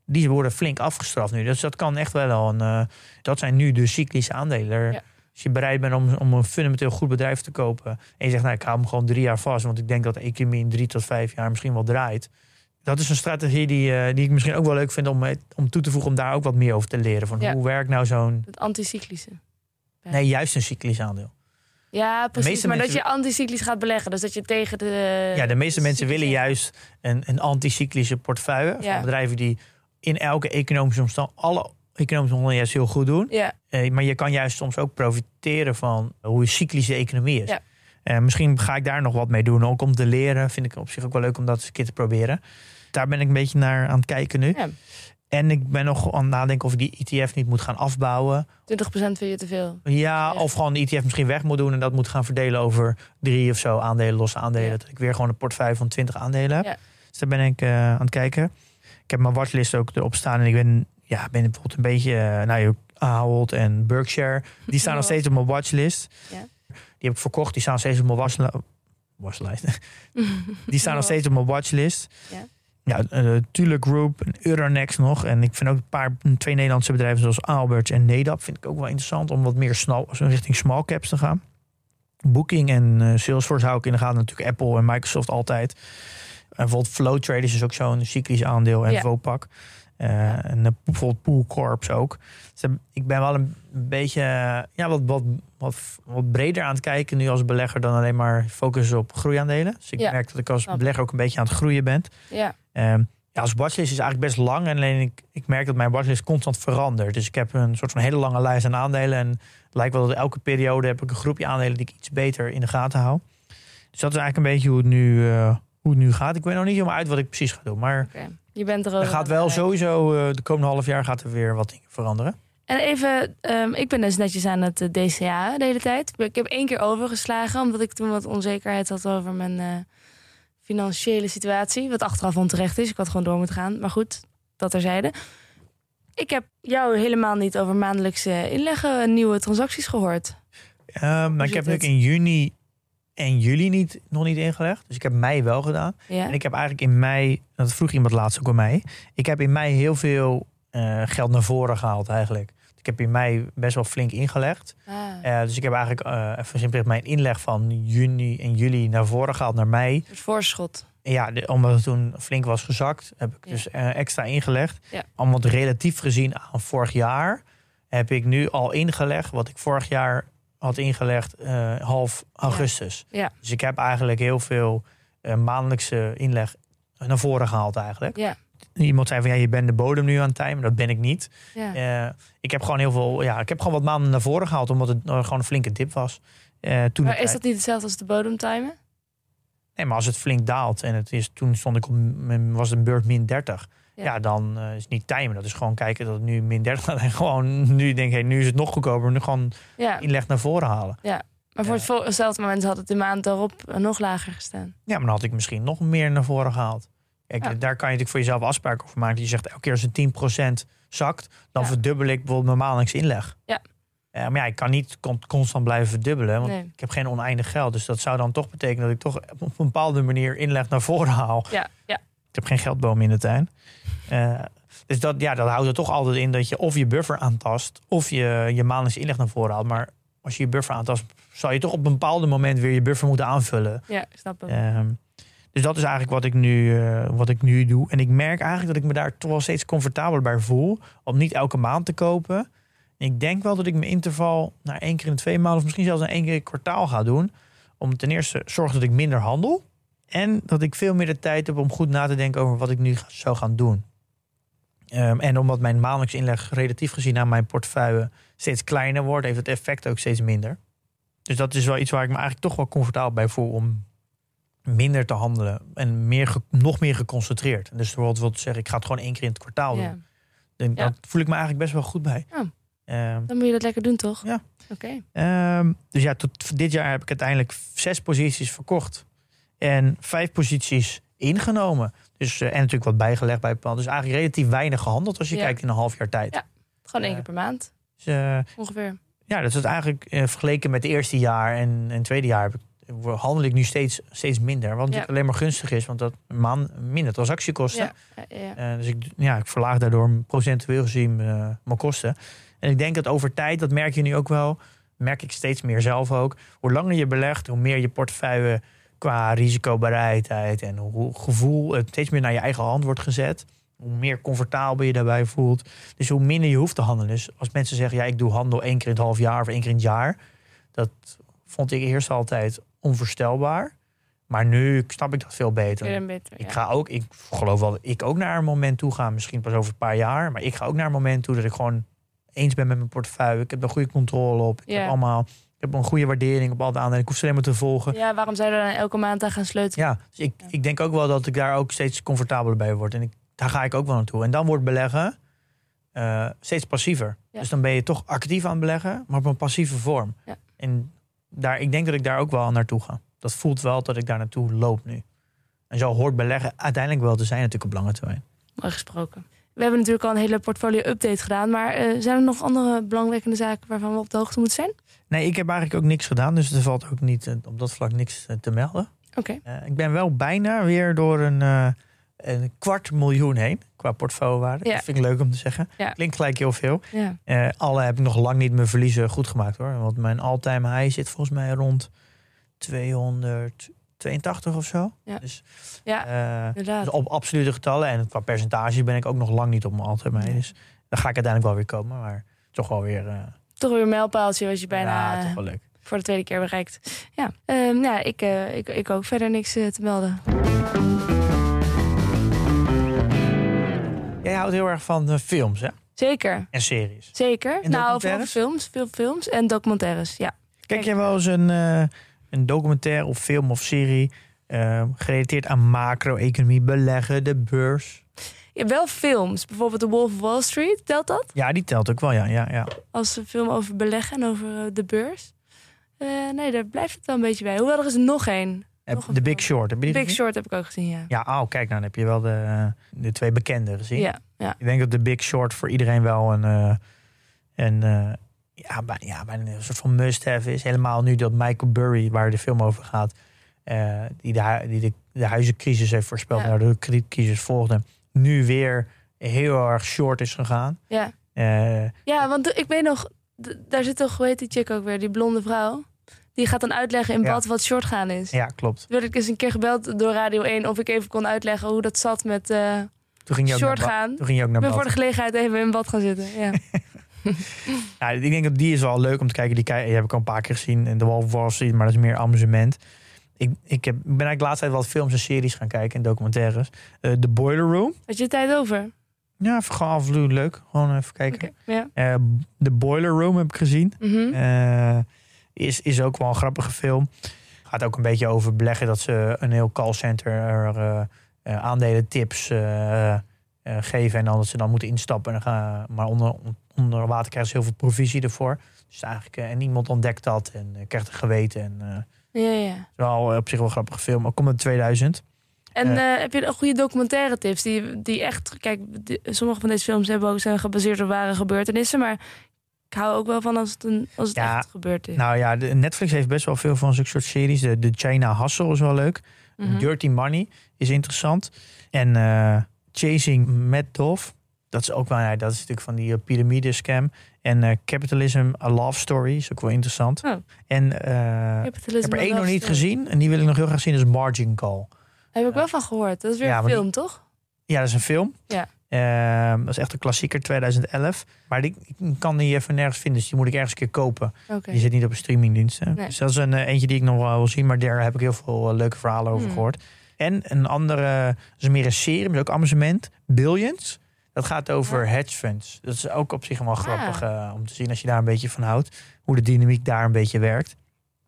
Die worden flink afgestraft nu. Dus dat kan echt wel al een. eh, dat zijn nu de cyclische aandelen. Ja. Als je bereid bent om, om een fundamenteel goed bedrijf te kopen. En je zegt, nou, ik hou hem gewoon drie jaar vast. Want ik denk dat de economie in drie tot vijf jaar misschien wel draait. Dat is een strategie die, eh, die ik misschien ook wel leuk vind om, om toe te voegen. Om daar ook wat meer over te leren. Van Ja. hoe werkt nou zo'n. Het anticyclische. Nee, juist een cyclisch aandeel. Ja, precies. Maar dat je anticyclisch gaat beleggen. Dus dat je tegen de... ja, de meeste mensen willen juist een, een anticyclische portefeuille. Ja. Van bedrijven die in elke economische omstandigheid, alle economische omstandigheden heel goed doen. Ja, Eh, maar je kan juist soms ook profiteren van hoe een cyclische economie is. Ja. Eh, misschien ga ik daar nog wat mee doen. Ook om te leren. Vind ik op zich ook wel leuk om dat eens een keer te proberen. Daar ben ik een beetje naar aan het kijken nu. Ja. En ik ben nog aan het nadenken of ik die ETF niet moet gaan afbouwen. 20% vind je te veel. Ja, of gewoon de ETF misschien weg moet doen en dat moet gaan verdelen over drie of zo aandelen, losse aandelen. Ja. Dat ik weer gewoon een portefeuille van 20 aandelen heb. Ja. Dus daar ben ik eh, aan het kijken. Ik heb mijn watchlist ook erop staan en ik ben, ja, ben bijvoorbeeld een beetje, eh nou, Ahold en Berkshire. Die staan nog steeds op mijn watchlist. Ja. Die heb ik verkocht, die staan steeds op mijn watchli- watchlijst. die staan nog steeds op mijn watchlist. Ja. Ja, eh Thule Group Euronext nog. En ik vind ook een paar, twee Nederlandse bedrijven zoals Albert en Nedap vind ik ook wel interessant om wat meer snel, richting small caps te gaan. Booking en eh, Salesforce hou ik in de gaten. Natuurlijk Apple en Microsoft altijd. En bijvoorbeeld Flow Traders is ook zo'n cyclisch aandeel. En Ja. Vopak. Eh, En bijvoorbeeld Pool Corps ook. Dus eh, ik ben wel een beetje ja, wat, wat, wat, wat breder aan het kijken nu als belegger dan alleen maar focussen op groeiaandelen. Dus ik Ja, merk dat ik als belegger ook een beetje aan het groeien ben. Ja, Ehm, ja, als watchlist is eigenlijk best lang. En alleen ik, ik merk dat mijn watchlist constant verandert. Dus ik heb een soort van hele lange lijst aan aandelen. En het lijkt wel dat elke periode heb ik een groepje aandelen die ik iets beter in de gaten hou. Dus dat is eigenlijk een beetje hoe het nu, eh, hoe het nu gaat. Ik weet nog niet helemaal uit wat ik precies ga doen. Maar. Je bent er er gaat wel sowieso, eh, de komende half jaar gaat er weer wat dingen veranderen. En even, ehm, ik ben dus netjes aan het eh, DCA de hele tijd. Ik heb één keer overgeslagen, omdat ik toen wat onzekerheid had over mijn eh, financiële situatie. Wat achteraf onterecht is. Ik had gewoon door moeten gaan. Maar goed, dat terzijde. Ik heb jou helemaal niet over maandelijkse inleggen en nieuwe transacties gehoord. Maar ik heb natuurlijk het? in juni en juli niet, nog niet ingelegd. Dus ik heb mei wel gedaan. Ja? En ik heb eigenlijk in mei, dat vroeg iemand laatst ook aan mij. Ik heb in mei heel veel eh, geld naar voren gehaald eigenlijk. Ik heb in mei best wel flink ingelegd. Ah, Eh, dus ik heb eigenlijk eh even simpelweg mijn inleg van juni en juli naar voren gehaald naar mei. voorschot. Ja, de- omdat het toen flink was gezakt, heb ik Ja. dus extra ingelegd. Ja. Want relatief gezien aan vorig jaar heb ik nu al ingelegd wat ik vorig jaar had ingelegd eh, half augustus. Ja. Dus ik heb eigenlijk heel veel eh, maandelijkse inleg naar voren gehaald eigenlijk. Ja. Iemand zei van ja, je bent de bodem nu aan het timen. Dat ben ik niet. Eh, ik heb gewoon heel veel, ja, ik heb gewoon wat maanden naar voren gehaald omdat het gewoon een flinke dip was. Toen maar is dat niet hetzelfde als de bodemtimen? Nee, maar als het flink daalt en het is, toen stond ik op, was een beurt min 30. Ja. Ja, dan eh, is het niet timen. Dat is gewoon kijken dat het nu min 30 gaat. En gewoon nu denk ik, nu is het nog goedkoper. Nu gewoon Ja. inleg naar voren halen. Maar voor het hetzelfde moment had het de maand daarop eh, nog lager gestaan. Ja, maar dan had ik misschien nog meer naar voren gehaald. Kijk, Ja. daar kan je natuurlijk voor jezelf afspraken over maken. Je zegt elke keer als het 10% zakt, dan Ja. verdubbel ik bijvoorbeeld mijn maandelijks inleg. Ja. Maar ja, ik kan niet con- constant blijven verdubbelen, want Nee. ik heb geen oneindig geld. Dus dat zou dan toch betekenen dat ik toch op een bepaalde manier inleg naar voren haal. Ja, ja. Ik heb geen geldboom in de tuin. Eh, dus dat, ja, dat houdt er toch altijd in dat je of je buffer aantast... of je je maandelijks inleg naar voren haalt. Maar als je je buffer aantast... zal je toch op een bepaald moment weer je buffer moeten aanvullen. Ja, ik snap het. Ehm, dus dat is eigenlijk wat ik, nu, eh, wat ik nu doe. En ik merk eigenlijk dat ik me daar toch wel steeds comfortabeler bij voel... om niet elke maand te kopen. Ik denk wel dat ik mijn interval naar één keer in de twee maanden... of misschien zelfs naar één keer in kwartaal ga doen. Om ten eerste zorgen dat ik minder handel... En dat ik veel meer de tijd heb om goed na te denken over wat ik nu zou gaan doen. Ehm, en omdat mijn maandelijks inleg relatief gezien aan mijn portefeuille steeds kleiner wordt, heeft het effect ook steeds minder. Dus dat is wel iets waar ik me eigenlijk toch wel comfortabel bij voel om minder te handelen en meer nog meer geconcentreerd. Dus bijvoorbeeld wil zeggen, ik ga het gewoon één keer in het kwartaal Ja. doen. Ja. Dat voel ik me eigenlijk best wel goed bij. Ja. Ehm, Dan moet je dat lekker doen, toch? Ja. Oké. Ehm, dus ja, tot dit jaar heb ik uiteindelijk zes posities verkocht. En vijf posities ingenomen. Dus, eh, en natuurlijk wat bijgelegd bij het plan. Dus eigenlijk relatief weinig gehandeld als je Ja. kijkt in een half jaar tijd. Ja. Gewoon één Ja. keer per maand, Dus, eh, ongeveer. ja, dat is eigenlijk eh, vergeleken met het eerste jaar en, en het tweede jaar heb ik, handel ik nu steeds, steeds minder. Wat natuurlijk alleen maar gunstig is, want dat maan minder transactiekosten. Ja. Eh, dus ik, ja, ik verlaag daardoor procentueel gezien eh, mijn kosten. En ik denk dat over tijd, dat merk je nu ook wel, merk ik steeds meer zelf ook. Hoe langer je belegt, hoe meer je portefeuille qua risicobereidheid en hoe gevoel het steeds meer naar je eigen hand wordt gezet. Hoe meer comfortabel je daarbij voelt. Dus hoe minder je hoeft te handelen. Dus als mensen zeggen, ja, ik doe handel één keer in het half jaar of één keer in het jaar. Dat vond ik eerst altijd onvoorstelbaar. Maar nu snap ik dat veel beter. Ik ga ook, ik geloof wel dat ik ook naar een moment toe ga, misschien pas over een paar jaar. Maar ik ga ook naar een moment toe dat ik gewoon eens ben met mijn portefeuille. Ik heb er goede controle op. Ik Ja. heb allemaal, heb een goede waardering op al de aandelen. Ik hoef ze alleen maar te volgen. Ja, waarom zou je er dan elke maand aan gaan sleutelen? Ja, dus ik, ik denk ook wel dat ik daar ook steeds comfortabeler bij word. En ik, daar ga ik ook wel naartoe. En dan wordt beleggen eh, steeds passiever. Ja. Dus dan ben je toch actief aan het beleggen, maar op een passieve vorm. Ja. En daar, ik denk dat ik daar ook wel naartoe ga. Dat voelt wel dat ik daar naartoe loop nu. En zo hoort beleggen uiteindelijk wel te zijn natuurlijk op lange termijn. Mooi gesproken. We hebben natuurlijk al een hele portfolio-update gedaan. Maar eh, zijn er nog andere belangwekkende zaken waarvan we op de hoogte moeten zijn? Nee, ik heb eigenlijk ook niks gedaan. Dus er valt ook niet eh, op dat vlak niks eh, te melden. Oké. Ik ben wel bijna weer door een, een kwart miljoen heen qua portfoliowaarde. Ja. Dat vind ik leuk om te zeggen. Ja. Klinkt gelijk heel veel. Ja. Alle heb ik nog lang niet mijn verliezen goed gemaakt hoor. Want mijn all-time high zit volgens mij rond 282 of zo. Ja. Dus, Ja, eh, inderdaad. dus op absolute getallen. En qua percentage ben ik ook nog lang niet op mijn all-time high. Dus daar ga ik uiteindelijk wel weer komen. Maar toch wel weer... eh, Toch weer een mijlpaaltje wat je bijna ja, toch wel leuk. voor de tweede keer bereikt. Ja, Ehm, ik, eh, ik, ik ook verder niks te melden. Jij houdt heel erg van films hè? Zeker, en series. zeker. En nou, vooral films, veel films en documentaires, ja. Kijk jij wel eens een, een documentaire of film of serie eh, gerelateerd aan macro-economie, beleggen, de beurs? ja. Wel films, bijvoorbeeld The Wolf of Wall Street, telt dat? Ja, die telt ook wel, ja. ja, ja. Als een film over beleggen en over eh, de beurs. Eh, nee, daar blijft het wel een beetje bij. Hoewel, er is nog één. The Big. Short, heb je Big gezien? Short heb ik ook gezien, ja. Ja, oh, kijk, nou, dan heb je wel de, de twee bekende gezien. Ja, ja. Ik denk dat The Big Short voor iedereen wel een, eh, een, ja, bij- ja, bijna een soort van must-have is. Helemaal nu dat Michael Burry, waar de film over gaat, eh, die, de, die de, de huizencrisis heeft voorspeld, Ja. nou, de kredietcrisis volgde, nu weer heel erg short is gegaan. ja. Eh, Ja, want ik weet nog, daar zit toch, hoe heet die chick ook weer, die blonde vrouw? Die gaat dan uitleggen in Ja. bad wat short gaan is. ja, klopt. Werd ik eens een keer gebeld door Radio 1 of ik even kon uitleggen hoe dat zat met eh, Toen ging je ook short naar, gaan. toen ging je ook Ik naar ben bad. voor de gelegenheid even in bad gaan zitten. Ja. Nou, ik denk dat die is wel leuk om te kijken. Die, kei- die heb ik al een paar keer gezien in de Wolf of Wall Street, maar dat is meer amusement. Ik, ik, heb, ik ben eigenlijk de laatste tijd wat films en series gaan kijken en documentaires. Eh The Boiler Room. Had je tijd over? Ja, even gewoon af en leuk. Gewoon even kijken. Ja. Eh, The Boiler Room heb ik gezien. Eh, is, is ook wel een grappige film. Gaat ook een beetje over beleggen dat ze een heel callcenter uh, uh, aandelen tips geven. En dan dat ze dan moeten instappen. En gaan, maar onder, onder water krijgen ze heel veel provisie ervoor. Dus eigenlijk, eh, en niemand ontdekt dat en eh, krijgt een geweten. En, eh, Ja, ja. het is wel op zich wel een grappige film. Ook komt uit 2000. En heb je een goede documentaire tips? Die, die echt, kijk, die- sommige van deze films hebben ook, zijn gebaseerd op ware gebeurtenissen. Maar ik hou ook wel van als het, een, als het Ja, echt gebeurd is. Nou ja, de, Netflix heeft best wel veel van zulke soort series. De, de China Hustle is wel leuk. Mhm. Dirty Money is interessant. En Chasing Madoff, dat is ook wel, ja, dat is natuurlijk van die piramide scam. En eh, Capitalism, A Love Story is ook wel interessant. Oh. En eh, ik heb er één nog niet Story. gezien en die wil ik nog heel graag zien, is Margin Call. Heb ik wel van gehoord. Dat is weer Ja, een die- film, toch? Ja, dat is een film. Ja. Ehm, dat is echt een klassieker, 2011. Maar die ik kan die even nergens vinden, dus die moet ik ergens een keer kopen. Oké. Die zit niet op een streamingdienst. hè. Nee. Dus dat is een eentje die ik nog wel wil zien, maar daar heb ik heel veel leuke verhalen over Hmm. gehoord. En een andere, dat is meer een serie, maar ook amusement. Billions. Dat gaat over Ja. hedge funds. Dat is ook op zich wel Ah. grappig eh, om te zien als je daar een beetje van houdt. Hoe de dynamiek daar een beetje werkt.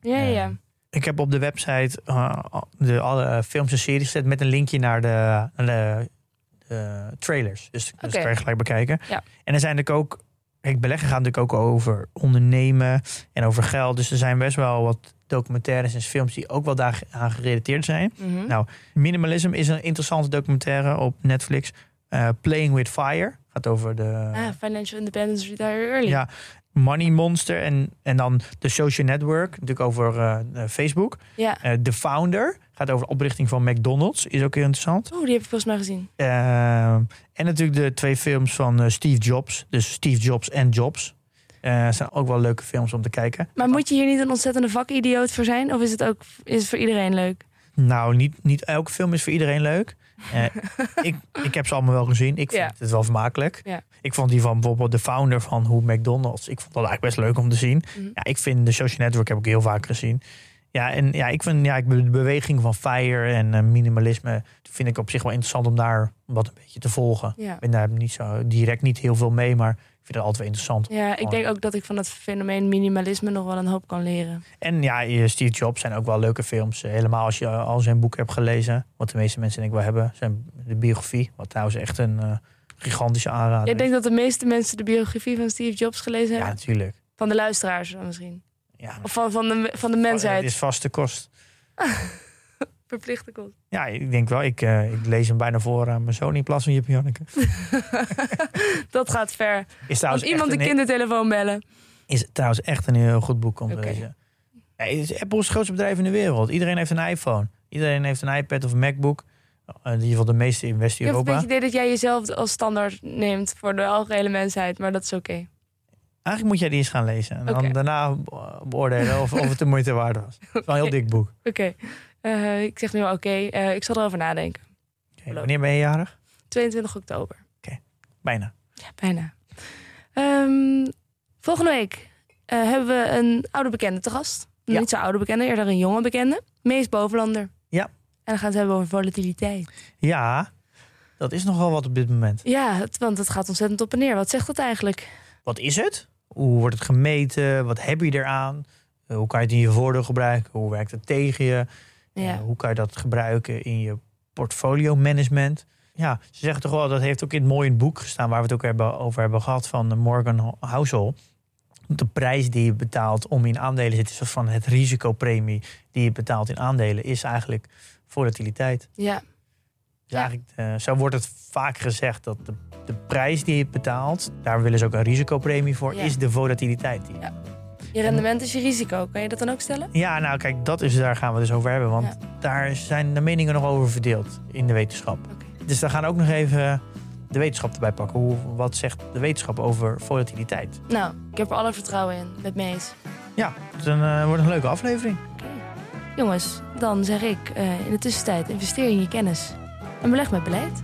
Ja, ja, ja. Ik heb op de website eh, de, alle films en series gezet met een linkje naar de, naar de, trailers. Dus dat Oké. kan je gelijk bekijken. Ja. En er zijn natuurlijk ook Kijk, beleggen gaat natuurlijk ook over ondernemen en over geld. Dus er zijn best wel wat documentaires en films die ook wel daar aan gerelateerd zijn. Mhm. Nou, Minimalism is een interessante documentaire op Netflix. Eh, Playing with Fire gaat over de ah, Financial Independence Retire Early. ja, Money Monster en, en dan de Social Network, natuurlijk over eh, eh, Facebook. Ja. The Founder gaat over de oprichting van McDonald's, is ook heel interessant. Oeh, die heb ik volgens mij gezien. En natuurlijk de twee films van Steve Jobs, dus Steve Jobs en Jobs. Zijn ook wel leuke films om te kijken. Maar moet je hier niet een ontzettende vakidioot voor zijn? Of is het ook is het voor iedereen leuk? Nou, niet, niet elke film is voor iedereen leuk. Eh, ik, ik heb ze allemaal wel gezien. Ik vind Ja. het wel vermakelijk. Ja. Ik vond die van bijvoorbeeld de founder van hoe McDonald's. Ik vond dat eigenlijk best leuk om te zien. Mhm. Ja, ik vind de Social Network heb ik heel vaak gezien. Ja, en ja, ik vind ja, ik, de beweging van FIRE en eh, minimalisme vind ik op zich wel interessant om daar wat een beetje te volgen. Ja. Ik ben daar niet zo direct niet heel veel mee, maar vind het altijd wel interessant. Ja, ik denk ook dat ik van het fenomeen minimalisme nog wel een hoop kan leren. En ja, Steve Jobs zijn ook wel leuke films. Eh, Helemaal als je al zijn boek hebt gelezen. Wat de meeste mensen denk ik wel hebben. Zijn de biografie. Wat trouwens echt een eh, gigantische aanrader Ik denk dat de meeste mensen de biografie van Steve Jobs gelezen Ja, hebben. natuurlijk. Van de luisteraars dan misschien. Ja, Of van, van, de, van de Het mensheid. is vaste kost. Verplichte kost. Ja, ik denk wel. Ik, eh, ik lees hem bijna voor aan mijn zoon in plaats van Jip Janneke. dat gaat ver. Is Als iemand de een, kindertelefoon bellen. is trouwens echt een heel goed boek om te lezen. Ja, het is Apple is het grootste bedrijf in de wereld. Iedereen heeft een iPhone. Iedereen heeft een iPad of een MacBook. Eh, In ieder geval de meeste in Ik heb een West-Europa. beetje het idee dat jij jezelf als standaard neemt voor de algehele mensheid. Maar dat is oké. Eigenlijk moet jij die eens gaan lezen. En dan daarna be- beoordelen of, of het de moeite waard was. Het is wel een heel dik boek. Oké. Eh, ik zeg nu oké. Eh, ik zal erover nadenken. Oké, wanneer ben je jarig? 22 oktober. Bijna. Ja, bijna. Ehm, volgende week eh, hebben we een oude bekende te gast. Ja. Niet zo oude bekende, eerder een jonge bekende. Mees Bovenlander. Ja. En dan gaan we het hebben over volatiliteit. Ja, dat is nogal wat op dit moment. Ja, het, want het gaat ontzettend op en neer. Wat zegt dat eigenlijk? Wat is het? Hoe wordt het gemeten? Wat heb je eraan? Hoe kan je het in je voordeel gebruiken? Hoe werkt het tegen je? Ja. Eh, hoe kan je dat gebruiken in je portfolio management? Ja, ze zeggen toch wel, dat heeft ook in het mooie boek gestaan... waar we het ook hebben, over hebben gehad van Morgan Housel. De prijs die je betaalt om in aandelen te zitten... is van het risicopremie die je betaalt in aandelen... is eigenlijk volatiliteit. Ja. Dus Ja. eigenlijk, eh, zo wordt het vaak gezegd dat de, de prijs die je betaalt... daar willen ze ook een risicopremie voor... Ja. is de volatiliteit. Die Ja. Je rendement is je risico. Kan je dat dan ook stellen? Ja, nou kijk, dat is, daar gaan we dus over hebben. Want Ja. daar zijn de meningen nog over verdeeld in de wetenschap. Dus daar gaan we ook nog even de wetenschap erbij pakken. Hoe, wat zegt de wetenschap over volatiliteit? Nou, ik heb er alle vertrouwen in met Mees. Ja, het een, eh, wordt een leuke aflevering. Jongens, dan zeg ik eh, in de tussentijd investeer in je kennis. En beleg met beleid.